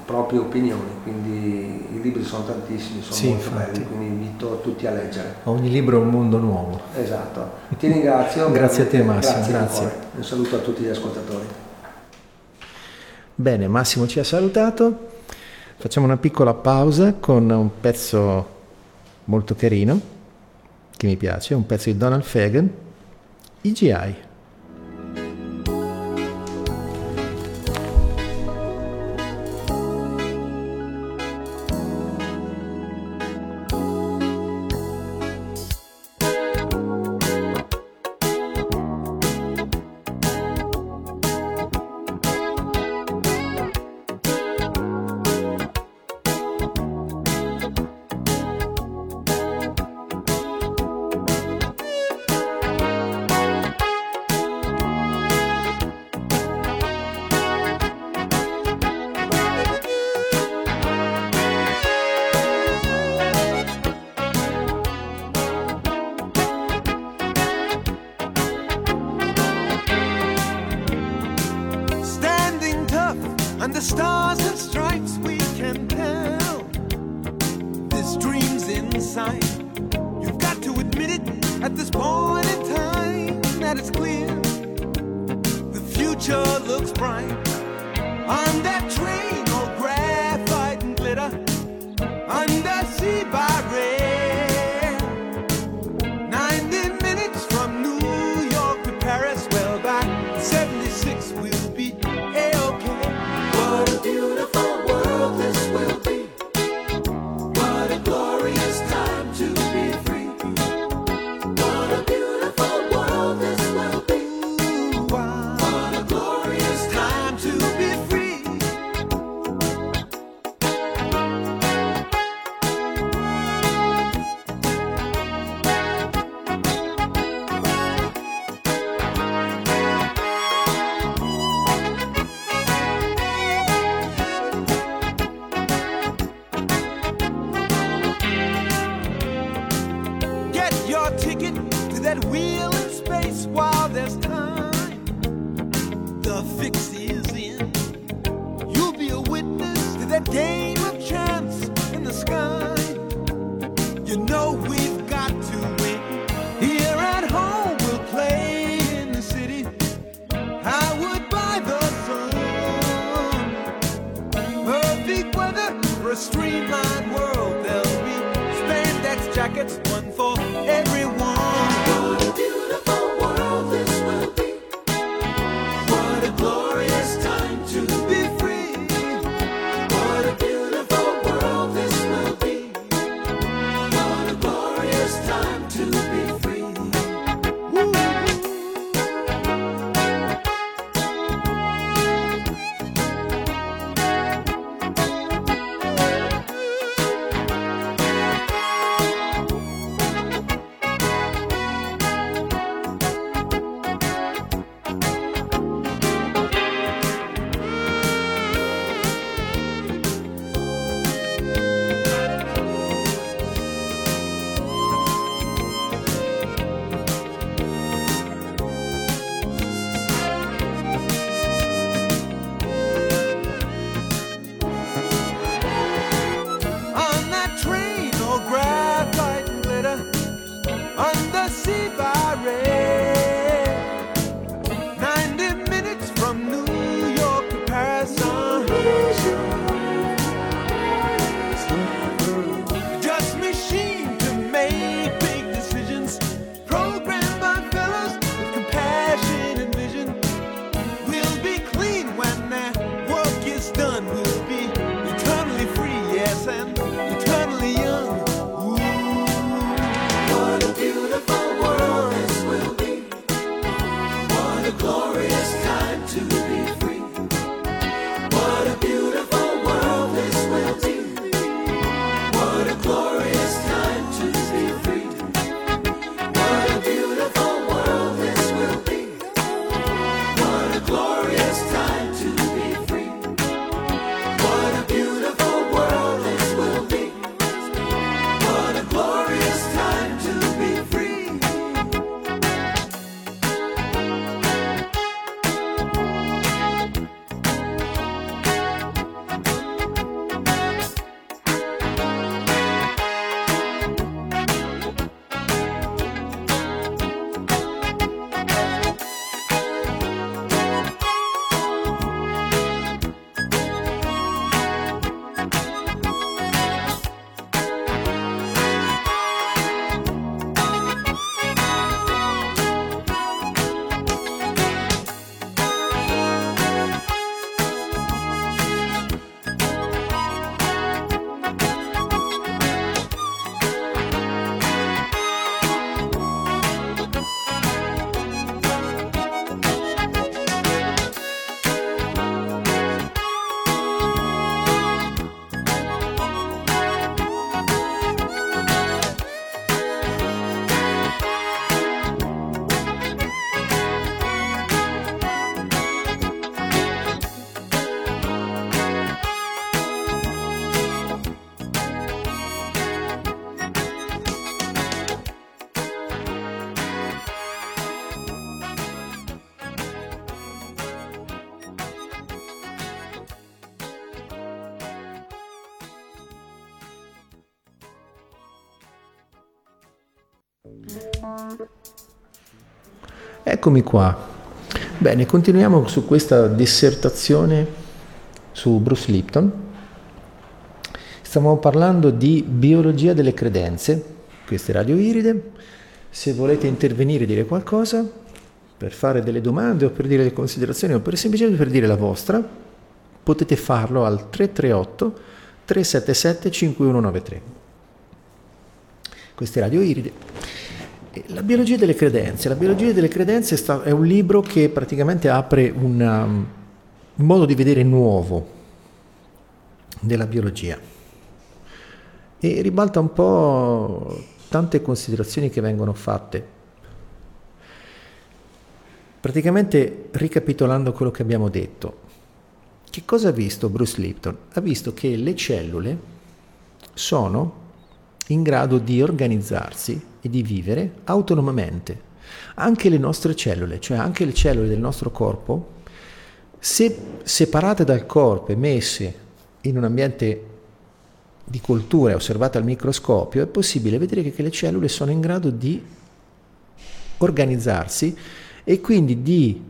S2: proprie opinioni, quindi i libri sono tantissimi, sono
S1: sì,
S2: molto
S1: infatti.
S2: belli, quindi invito tutti a leggere.
S1: Ogni libro è un mondo nuovo.
S2: Esatto. Ti ringrazio.
S1: grazie a te Massimo, grazie. grazie.
S2: Un saluto a tutti gli ascoltatori.
S1: Bene, Massimo ci ha salutato. Facciamo una piccola pausa con un pezzo molto carino che mi piace, un pezzo di Donald Fagan, IGI. Eccomi qua. Bene, continuiamo su questa dissertazione su Bruce Lipton. Stiamo parlando di biologia delle credenze. Questa è Radio Iride. Se volete intervenire dire qualcosa, per fare delle domande o per dire delle considerazioni o per semplicemente per dire la vostra, potete farlo al 338 377 5193. Questa è Radio Iride. La biologia delle credenze. La biologia delle credenze è un libro che praticamente apre una- un modo di vedere nuovo della biologia e ribalta un po' tante considerazioni che vengono fatte. Praticamente ricapitolando quello che abbiamo detto, che cosa ha visto Bruce Lipton? Ha visto che le cellule sono in grado di organizzarsi e di vivere autonomamente. Anche le nostre cellule, cioè anche le cellule del nostro corpo, se separate dal corpo e messe in un ambiente di coltura osservate al microscopio, è possibile vedere che le cellule sono in grado di organizzarsi e quindi di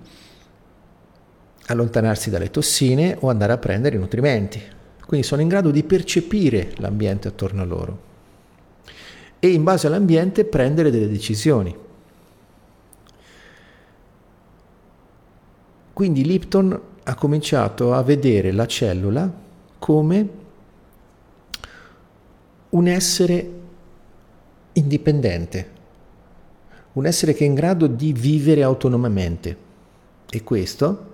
S1: allontanarsi dalle tossine o andare a prendere i nutrimenti. Quindi sono in grado di percepire l'ambiente attorno a loro e in base all'ambiente prendere delle decisioni. Quindi Lipton ha cominciato a vedere la cellula come un essere indipendente, un essere che è in grado di vivere autonomamente. E questo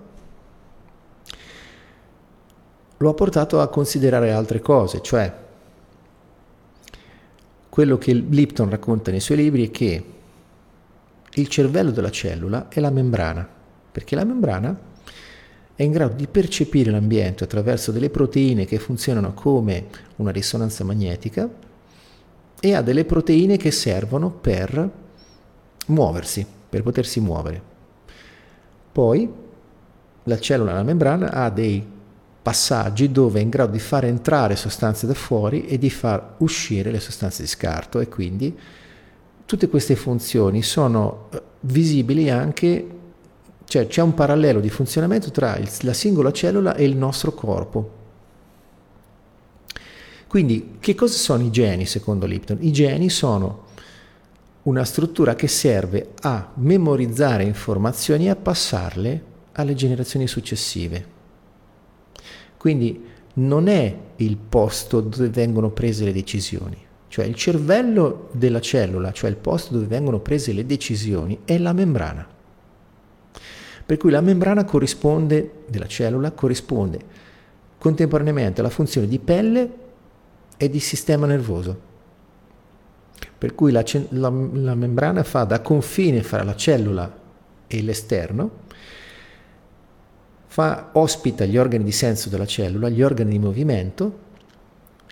S1: lo ha portato a considerare altre cose, cioè quello che Lipton racconta nei suoi libri è che il cervello della cellula è la membrana, perché la membrana è in grado di percepire l'ambiente attraverso delle proteine che funzionano come una risonanza magnetica e ha delle proteine che servono per muoversi, per potersi muovere. Poi la cellula, la membrana, ha dei passaggi dove è in grado di far entrare sostanze da fuori e di far uscire le sostanze di scarto e quindi tutte queste funzioni sono eh, visibili anche, cioè c'è un parallelo di funzionamento tra il- la singola cellula e il nostro corpo. Quindi che cosa sono i geni secondo Lipton? I geni sono una struttura che serve a memorizzare informazioni e a passarle alle generazioni successive. Quindi non è il posto dove vengono prese le decisioni, cioè il cervello della cellula, cioè il posto dove vengono prese le decisioni, è la membrana. Per cui la membrana della cellula, corrisponde contemporaneamente alla funzione di pelle e di sistema nervoso. Per cui la, la- la membrana fa da confine fra la cellula e l'esterno, fa, ospita gli organi di senso della cellula, gli organi di movimento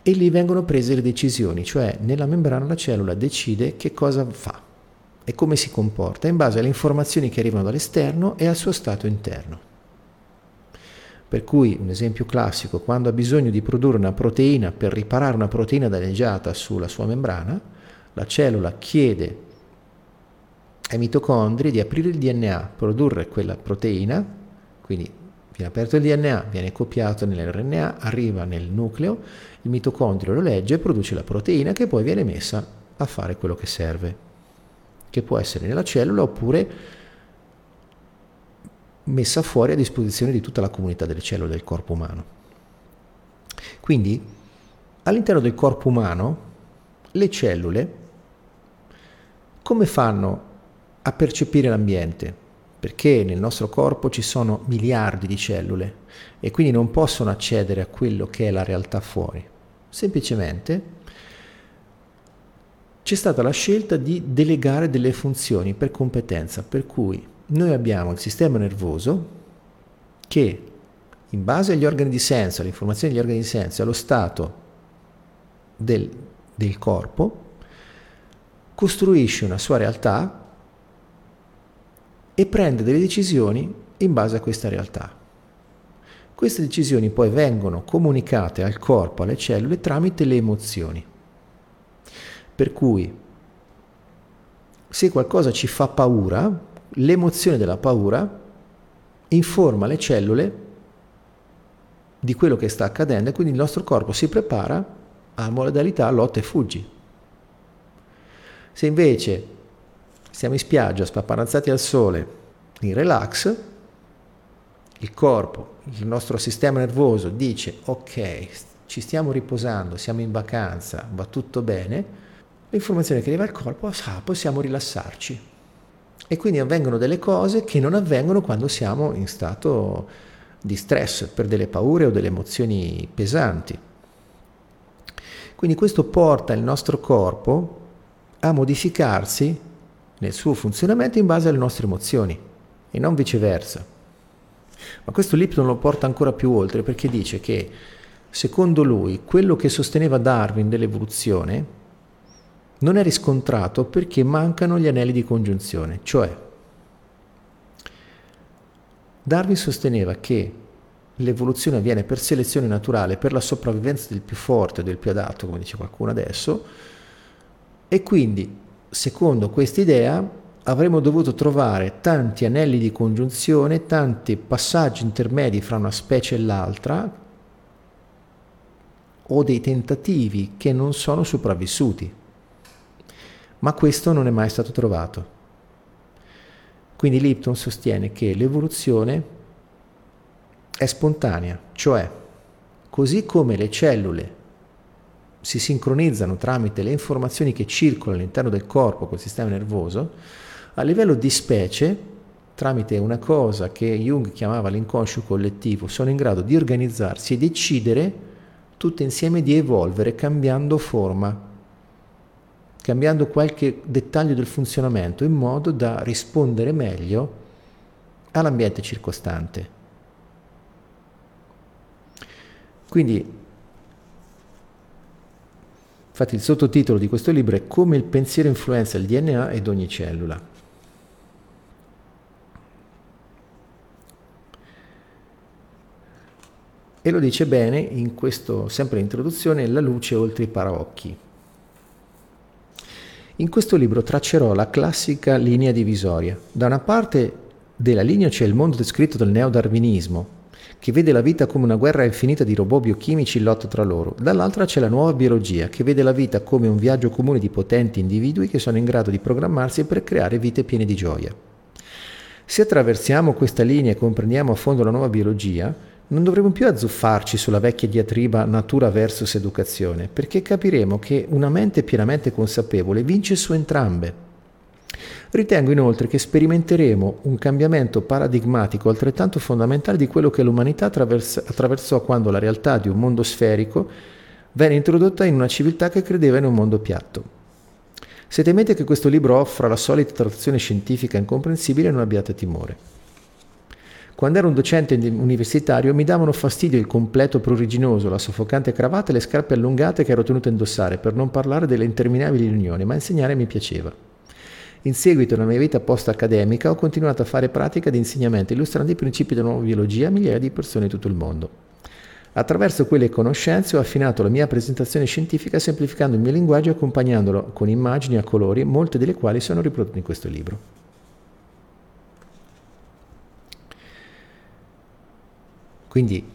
S1: e lì vengono prese le decisioni, cioè nella membrana la cellula decide che cosa fa e come si comporta in base alle informazioni che arrivano dall'esterno e al suo stato interno. Per cui un esempio classico, quando ha bisogno di produrre una proteina per riparare una proteina danneggiata sulla sua membrana, la cellula chiede ai mitocondri di aprire il DNA, produrre quella proteina, quindi viene aperto il DNA, viene copiato nell'RNA, arriva nel nucleo, il mitocondrio lo legge e produce la proteina che poi viene messa a fare quello che serve, che può essere nella cellula oppure messa fuori a disposizione di tutta la comunità delle cellule del corpo umano. Quindi all'interno del corpo umano le cellule come fanno a percepire l'ambiente? Perché nel nostro corpo ci sono miliardi di cellule e quindi non possono accedere a quello che è la realtà fuori. Semplicemente c'è stata la scelta di delegare delle funzioni per competenza, per cui noi abbiamo il sistema nervoso che in base agli organi di senso, alle informazioni degli organi di senso, allo stato del, del corpo, costruisce una sua realtà e prende delle decisioni in base a questa realtà. Queste decisioni poi vengono comunicate al corpo, alle cellule, tramite le emozioni. Per cui se qualcosa ci fa paura, l'emozione della paura informa le cellule di quello che sta accadendo e quindi il nostro corpo si prepara a modalità lotta e fuggi. Se invece siamo in spiaggia, spapparanzati al sole, in relax, il corpo, il nostro sistema nervoso dice ok, ci stiamo riposando, siamo in vacanza, va tutto bene, l'informazione che arriva al corpo sa, possiamo rilassarci. E quindi avvengono delle cose che non avvengono quando siamo in stato di stress, per delle paure o delle emozioni pesanti. Quindi questo porta il nostro corpo a modificarsi nel suo funzionamento in base alle nostre emozioni e non viceversa. Ma questo Lipton lo porta ancora più oltre perché dice che secondo lui quello che sosteneva Darwin dell'evoluzione non è riscontrato perché mancano gli anelli di congiunzione, cioè Darwin sosteneva che l'evoluzione avviene per selezione naturale, per la sopravvivenza del più forte del più adatto, come dice qualcuno adesso, e quindi, secondo questa idea, avremmo dovuto trovare tanti anelli di congiunzione, tanti passaggi intermedi fra una specie e l'altra, o dei tentativi che non sono sopravvissuti. Ma questo non è mai stato trovato. Quindi Lipton sostiene che l'evoluzione è spontanea, cioè così come le cellule si sincronizzano tramite le informazioni che circolano all'interno del corpo col sistema nervoso, a livello di specie, tramite una cosa che Jung chiamava l'inconscio collettivo, sono in grado di organizzarsi e decidere tutte insieme di evolvere cambiando forma, cambiando qualche dettaglio del funzionamento in modo da rispondere meglio all'ambiente circostante. Quindi, infatti il sottotitolo di questo libro è Come il pensiero influenza il DNA ed ogni cellula. E lo dice bene in questo, sempre in introduzione, La luce oltre i paraocchi. In questo libro traccerò la classica linea divisoria. Da una parte della linea c'è il mondo descritto dal neodarwinismo, che vede la vita come una guerra infinita di robot biochimici in lotta tra loro. Dall'altra c'è la nuova biologia, che vede la vita come un viaggio comune di potenti individui che sono in grado di programmarsi per creare vite piene di gioia. Se attraversiamo questa linea e comprendiamo a fondo la nuova biologia, non dovremo più azzuffarci sulla vecchia diatriba natura versus educazione, perché capiremo che una mente pienamente consapevole vince su entrambe. Ritengo inoltre che sperimenteremo un cambiamento paradigmatico altrettanto fondamentale di quello che l'umanità attraversa, attraversò quando la realtà di un mondo sferico venne introdotta in una civiltà che credeva in un mondo piatto. Se temete che questo libro offra la solita traduzione scientifica incomprensibile, non abbiate timore. Quando ero un docente universitario mi davano fastidio il completo pruriginoso, la soffocante cravatta e le scarpe allungate che ero tenuto a indossare, per non parlare delle interminabili riunioni, ma insegnare mi piaceva. In seguito, nella mia vita post-accademica, ho continuato a fare pratica di insegnamento illustrando i principi della nuova biologia a migliaia di persone in tutto il mondo. Attraverso quelle conoscenze ho affinato la mia presentazione scientifica semplificando il mio linguaggio e accompagnandolo con immagini a colori, molte delle quali sono riprodotte in questo libro. Quindi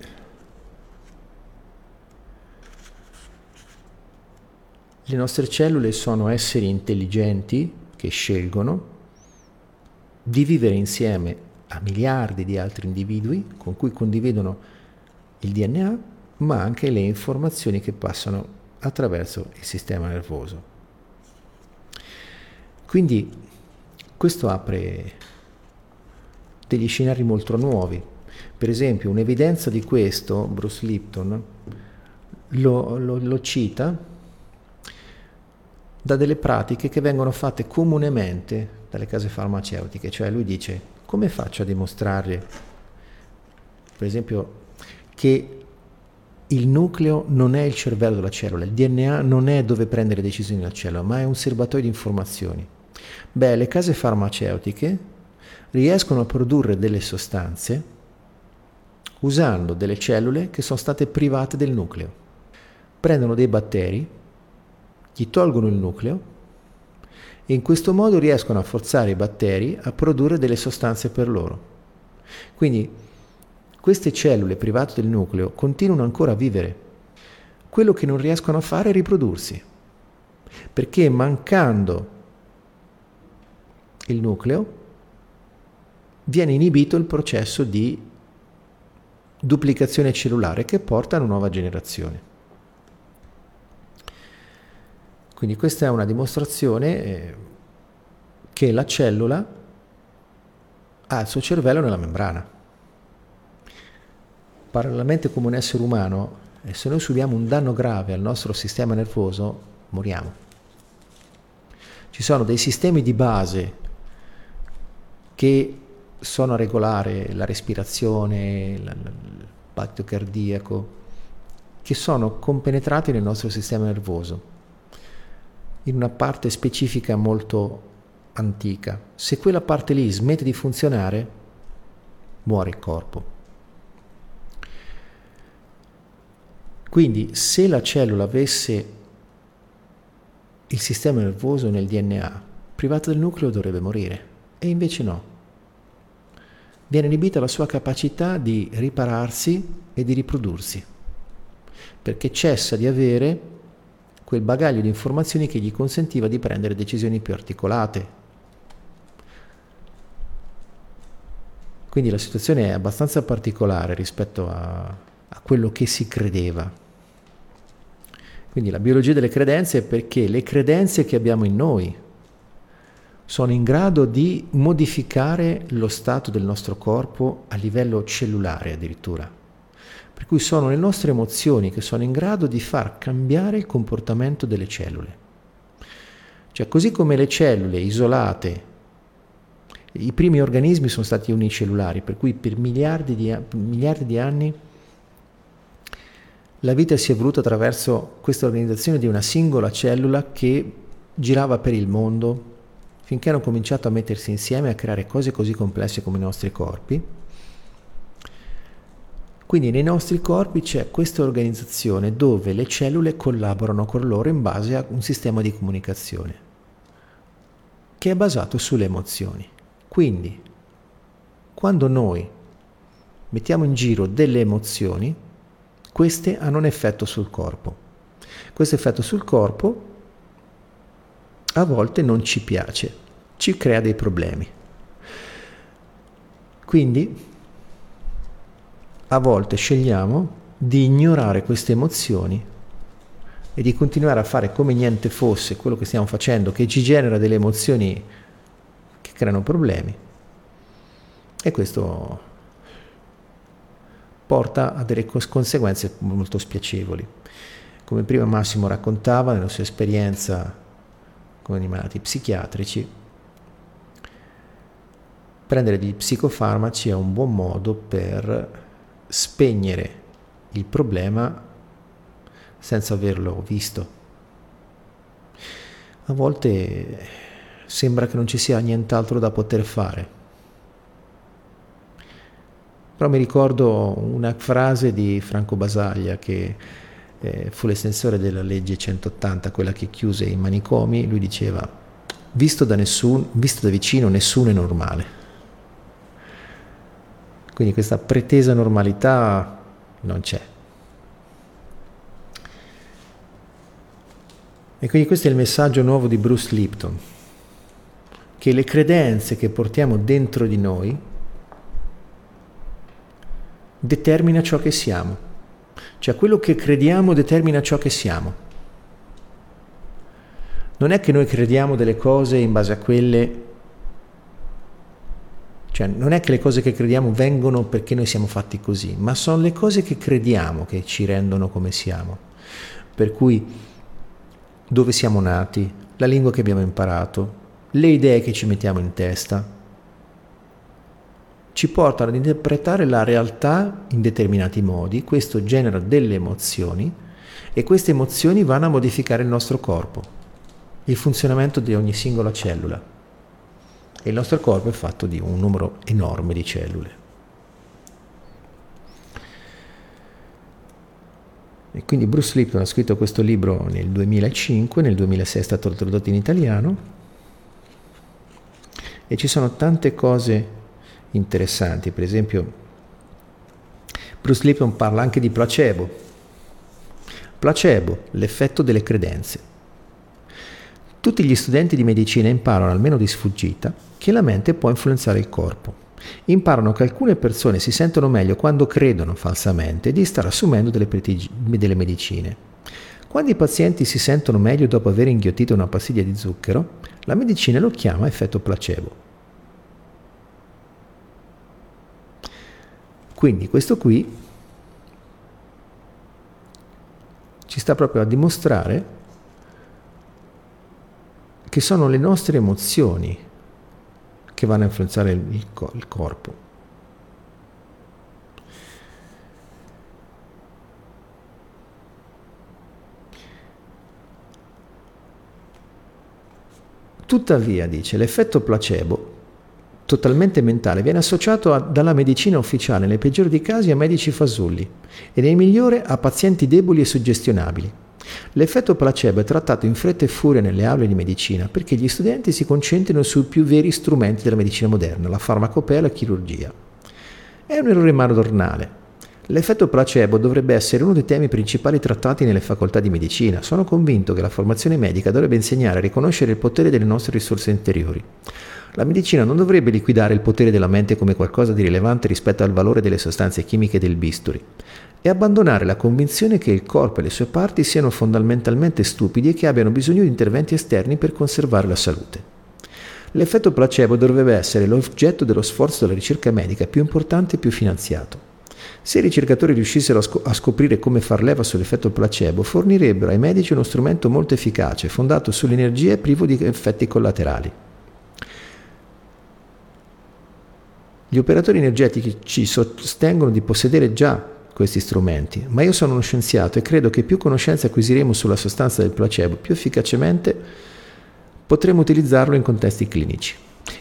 S1: le nostre cellule sono esseri intelligenti che scelgono di vivere insieme a miliardi di altri individui con cui condividono il DNA, ma anche le informazioni che passano attraverso il sistema nervoso. Quindi questo apre degli scenari molto nuovi per esempio, un'evidenza di questo, Bruce Lipton lo, lo, lo cita da delle pratiche che vengono fatte comunemente dalle case farmaceutiche, cioè lui dice come faccio a dimostrare, per esempio, che il nucleo non è il cervello della cellula, il DNA non è dove prendere decisioni nella cellula, ma è un serbatoio di informazioni. Beh, le case farmaceutiche riescono a produrre delle sostanze usando delle cellule che sono state private del nucleo. Prendono dei batteri, gli tolgono il nucleo e in questo modo riescono a forzare i batteri a produrre delle sostanze per loro. Quindi queste cellule private del nucleo continuano ancora a vivere. Quello che non riescono a fare è riprodursi, perché mancando il nucleo viene inibito il processo di duplicazione cellulare che porta a una nuova generazione. Quindi questa è una dimostrazione eh, che la cellula ha il suo cervello nella membrana. Parallelamente come un essere umano, eh, se noi subiamo un danno grave al nostro sistema nervoso, moriamo. Ci sono dei sistemi di base che sono a regolare la respirazione, il battito cardiaco, che sono compenetrati nel nostro sistema nervoso in una parte specifica molto antica. Se quella parte lì smette di funzionare, muore il corpo. Quindi se la cellula avesse il sistema nervoso nel DNA, privato del nucleo dovrebbe morire, e invece no. Viene inibita la sua capacità di ripararsi e di riprodursi, perché cessa di avere quel bagaglio di informazioni che gli consentiva di prendere decisioni più articolate. Quindi la situazione è abbastanza particolare rispetto a, a quello che si credeva. Quindi la biologia delle credenze è perché le credenze che abbiamo in noi sono in grado di modificare lo stato del nostro corpo a livello cellulare addirittura per cui sono le nostre emozioni che sono in grado di far cambiare il comportamento delle cellule. Cioè, così come le cellule isolate, i primi organismi sono stati unicellulari, per cui per miliardi di, miliardi di anni la vita si è evoluta attraverso questa organizzazione di una singola cellula che girava per il mondo finché hanno cominciato a mettersi insieme a creare cose così complesse come i nostri corpi quindi nei nostri corpi c'è questa organizzazione dove le cellule collaborano con loro in base a un sistema di comunicazione che è basato sulle emozioni. Quindi quando noi mettiamo in giro delle emozioni, queste hanno un effetto sul corpo. Questo effetto sul corpo a volte non ci piace, ci crea dei problemi. Quindi a volte scegliamo di ignorare queste emozioni e di continuare a fare come niente fosse quello che stiamo facendo, che ci genera delle emozioni che creano problemi. E questo porta a delle conseguenze molto spiacevoli. Come prima Massimo raccontava nella sua esperienza con i malati psichiatrici, prendere degli psicofarmaci è un buon modo per spegnere il problema senza averlo visto. A volte sembra che non ci sia nient'altro da poter fare. Però mi ricordo una frase di Franco Basaglia che eh, fu l'estensore della legge 180, quella che chiuse i manicomi, lui diceva, visto da, nessun, visto da vicino nessuno è normale. Quindi questa pretesa normalità non c'è. E quindi questo è il messaggio nuovo di Bruce Lipton, che le credenze che portiamo dentro di noi determina ciò che siamo. Cioè quello che crediamo determina ciò che siamo. Non è che noi crediamo delle cose in base a quelle cioè non è che le cose che crediamo vengono perché noi siamo fatti così, ma sono le cose che crediamo che ci rendono come siamo. Per cui dove siamo nati, la lingua che abbiamo imparato, le idee che ci mettiamo in testa, ci portano ad interpretare la realtà in determinati modi, questo genera delle emozioni e queste emozioni vanno a modificare il nostro corpo, il funzionamento di ogni singola cellula e il nostro corpo è fatto di un numero enorme di cellule. E quindi Bruce Lipton ha scritto questo libro nel 2005, nel 2006 è stato tradotto in italiano E ci sono tante cose interessanti, per esempio Bruce Lipton parla anche di placebo. Placebo, l'effetto delle credenze. Tutti gli studenti di medicina imparano, almeno di sfuggita, che la mente può influenzare il corpo. Imparano che alcune persone si sentono meglio quando credono falsamente di stare assumendo delle, pretigi- delle medicine. Quando i pazienti si sentono meglio dopo aver inghiottito una pastiglia di zucchero, la medicina lo chiama effetto placebo. Quindi questo qui ci sta proprio a dimostrare che sono le nostre emozioni che vanno a influenzare il, il, il corpo. Tuttavia, dice, l'effetto placebo, totalmente mentale, viene associato a, dalla medicina ufficiale, nei peggiori dei casi, a medici fasulli e nei migliori a pazienti deboli e suggestionabili. L'effetto placebo è trattato in fretta e furia nelle aule di medicina perché gli studenti si concentrino sui più veri strumenti della medicina moderna, la farmacopea e la chirurgia. È un errore madornale. L'effetto placebo dovrebbe essere uno dei temi principali trattati nelle facoltà di medicina. Sono convinto che la formazione medica dovrebbe insegnare a riconoscere il potere delle nostre risorse interiori. La medicina non dovrebbe liquidare il potere della mente come qualcosa di rilevante rispetto al valore delle sostanze chimiche del bisturi e abbandonare la convinzione che il corpo e le sue parti siano fondamentalmente stupidi e che abbiano bisogno di interventi esterni per conservare la salute. L'effetto placebo dovrebbe essere l'oggetto dello sforzo della ricerca medica più importante e più finanziato. Se i ricercatori riuscissero a, sc- a, scoprire come far leva sull'effetto placebo, fornirebbero ai medici uno strumento molto efficace, fondato sull'energia e privo di effetti collaterali. Gli operatori energetici sostengono di possedere già questi strumenti, ma io sono uno scienziato e credo che più conoscenze acquisiremo sulla sostanza del placebo, più efficacemente potremo utilizzarlo in contesti clinici.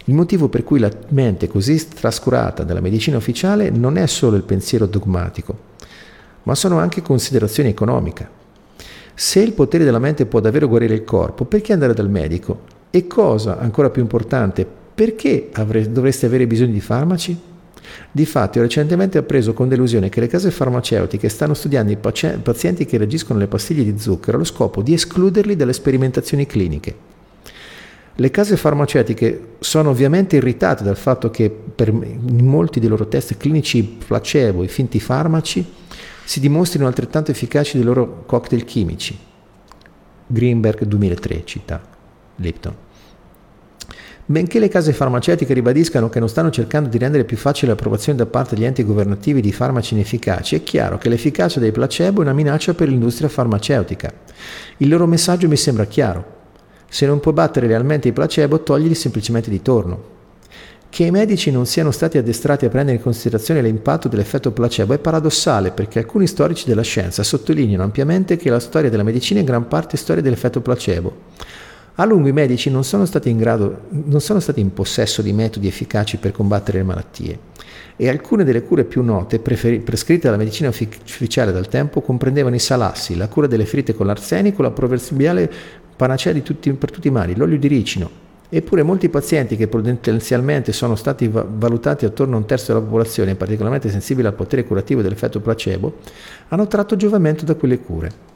S1: Il motivo per cui la mente così trascurata dalla medicina ufficiale non è solo il pensiero dogmatico, ma sono anche considerazioni economiche. Se il potere della mente può davvero guarire il corpo, perché andare dal medico? E cosa, ancora più importante, perché avre- dovreste avere bisogno di farmaci? Difatti ho recentemente appreso con delusione che le case farmaceutiche stanno studiando i pazienti che reagiscono alle pastiglie di zucchero allo scopo di escluderli dalle sperimentazioni cliniche. Le case farmaceutiche sono ovviamente irritate dal fatto che per molti dei loro test clinici placebo, i finti farmaci, si dimostrino altrettanto efficaci dei loro cocktail chimici. Greenberg 2003 cita Lipton. Benché le case farmaceutiche ribadiscano che non stanno cercando di rendere più facile l'approvazione da parte degli enti governativi di farmaci inefficaci, è chiaro che l'efficacia dei placebo è una minaccia per l'industria farmaceutica. Il loro messaggio mi sembra chiaro. Se non puoi battere realmente i placebo, toglili semplicemente di torno. Che i medici non siano stati addestrati a prendere in considerazione l'impatto dell'effetto placebo è paradossale perché alcuni storici della scienza sottolineano ampiamente che la storia della medicina è in gran parte storia dell'effetto placebo. A lungo i medici non sono stati in grado, non sono stati in possesso di metodi efficaci per combattere le malattie e alcune delle cure più note preferi- prescritte dalla medicina ufficiale dal tempo comprendevano i salassi, la cura delle ferite con l'arsenico, la proverbiale panacea tutti, per tutti i mali, l'olio di ricino. Eppure molti pazienti che potenzialmente sono stati valutati attorno a un terzo della popolazione, particolarmente sensibili al potere curativo dell'effetto placebo, hanno tratto giovamento da quelle cure.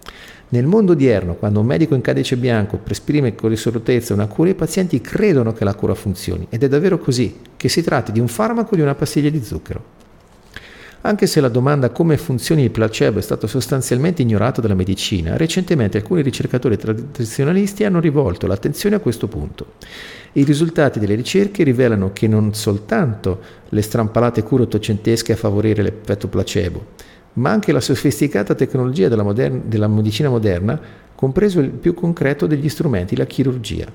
S1: Nel mondo odierno, quando un medico in cadice bianco esprime con risolutezza una cura, i pazienti credono che la cura funzioni ed è davvero così, che si tratti di un farmaco o di una pastiglia di zucchero. Anche se la domanda come funzioni il placebo è stata sostanzialmente ignorata dalla medicina, recentemente alcuni ricercatori tradizionalisti hanno rivolto l'attenzione a questo punto. I risultati delle ricerche rivelano che non soltanto le strampalate cure ottocentesche a favorire l'effetto placebo, ma anche la sofisticata tecnologia della, moderna, della medicina moderna, compreso il più concreto degli strumenti, la chirurgia.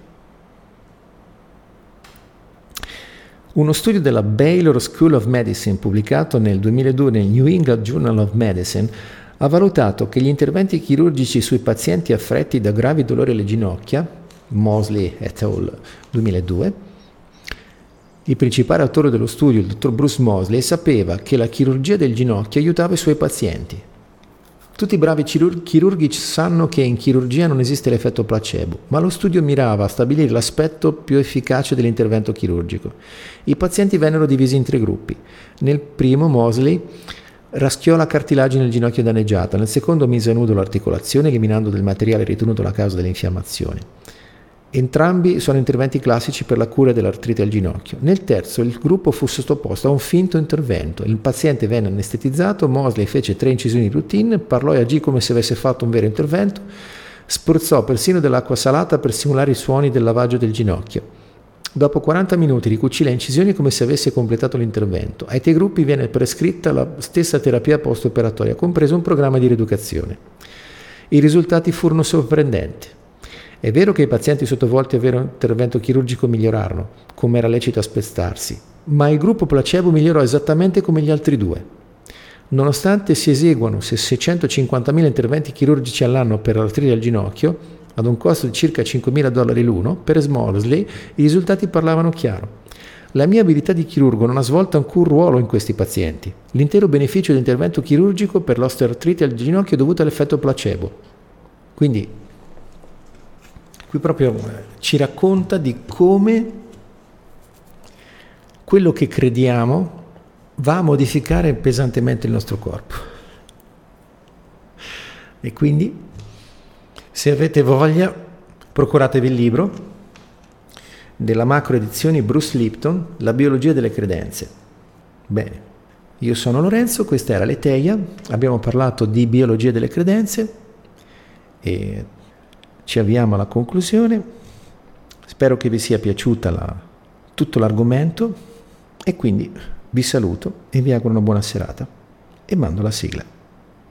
S1: Uno studio della Baylor School of Medicine pubblicato nel 2002 nel New England Journal of Medicine ha valutato che gli interventi chirurgici sui pazienti affetti da gravi dolori alle ginocchia, Mosley et al. 2002, il principale autore dello studio, il dottor Bruce Mosley, sapeva che la chirurgia del ginocchio aiutava i suoi pazienti. Tutti i bravi chirur- chirurghi sanno che in chirurgia non esiste l'effetto placebo, ma lo studio mirava a stabilire l'aspetto più efficace dell'intervento chirurgico. I pazienti vennero divisi in tre gruppi. Nel primo Mosley raschiò la cartilagine del ginocchio danneggiata, nel secondo mise a nudo l'articolazione eliminando del materiale ritenuto la causa dell'infiammazione. Entrambi sono interventi classici per la cura dell'artrite al ginocchio. Nel terzo il gruppo fu sottoposto a un finto intervento. Il paziente venne anestetizzato, Mosley fece tre incisioni di routine, parlò e agì come se avesse fatto un vero intervento, spruzzò persino dell'acqua salata per simulare i suoni del lavaggio del ginocchio. Dopo 40 minuti ricucì le incisioni come se avesse completato l'intervento. Ai tre gruppi viene prescritta la stessa terapia post-operatoria, compreso un programma di rieducazione. I risultati furono sorprendenti. È vero che i pazienti sottovolti a vero intervento chirurgico migliorarono, come era lecito aspettarsi, ma il gruppo placebo migliorò esattamente come gli altri due. Nonostante si eseguano 650.000 interventi chirurgici all'anno per l'artrite al ginocchio, ad un costo di circa 5.000 dollari l'uno, per Smolsley i risultati parlavano chiaro. La mia abilità di chirurgo non ha svolto alcun ruolo in questi pazienti. L'intero beneficio dell'intervento chirurgico per l'osteoartrite al ginocchio è dovuto all'effetto placebo. Quindi qui proprio eh, ci racconta di come quello che crediamo va a modificare pesantemente il nostro corpo. E quindi, se avete voglia, procuratevi il libro della macro edizioni Bruce Lipton, La biologia delle credenze. Bene, io sono Lorenzo, questa era Leteia, abbiamo parlato di biologia delle credenze e ci avviamo alla conclusione. Spero che vi sia piaciuta la, tutto l'argomento e quindi vi saluto e vi auguro una buona serata e mando la sigla.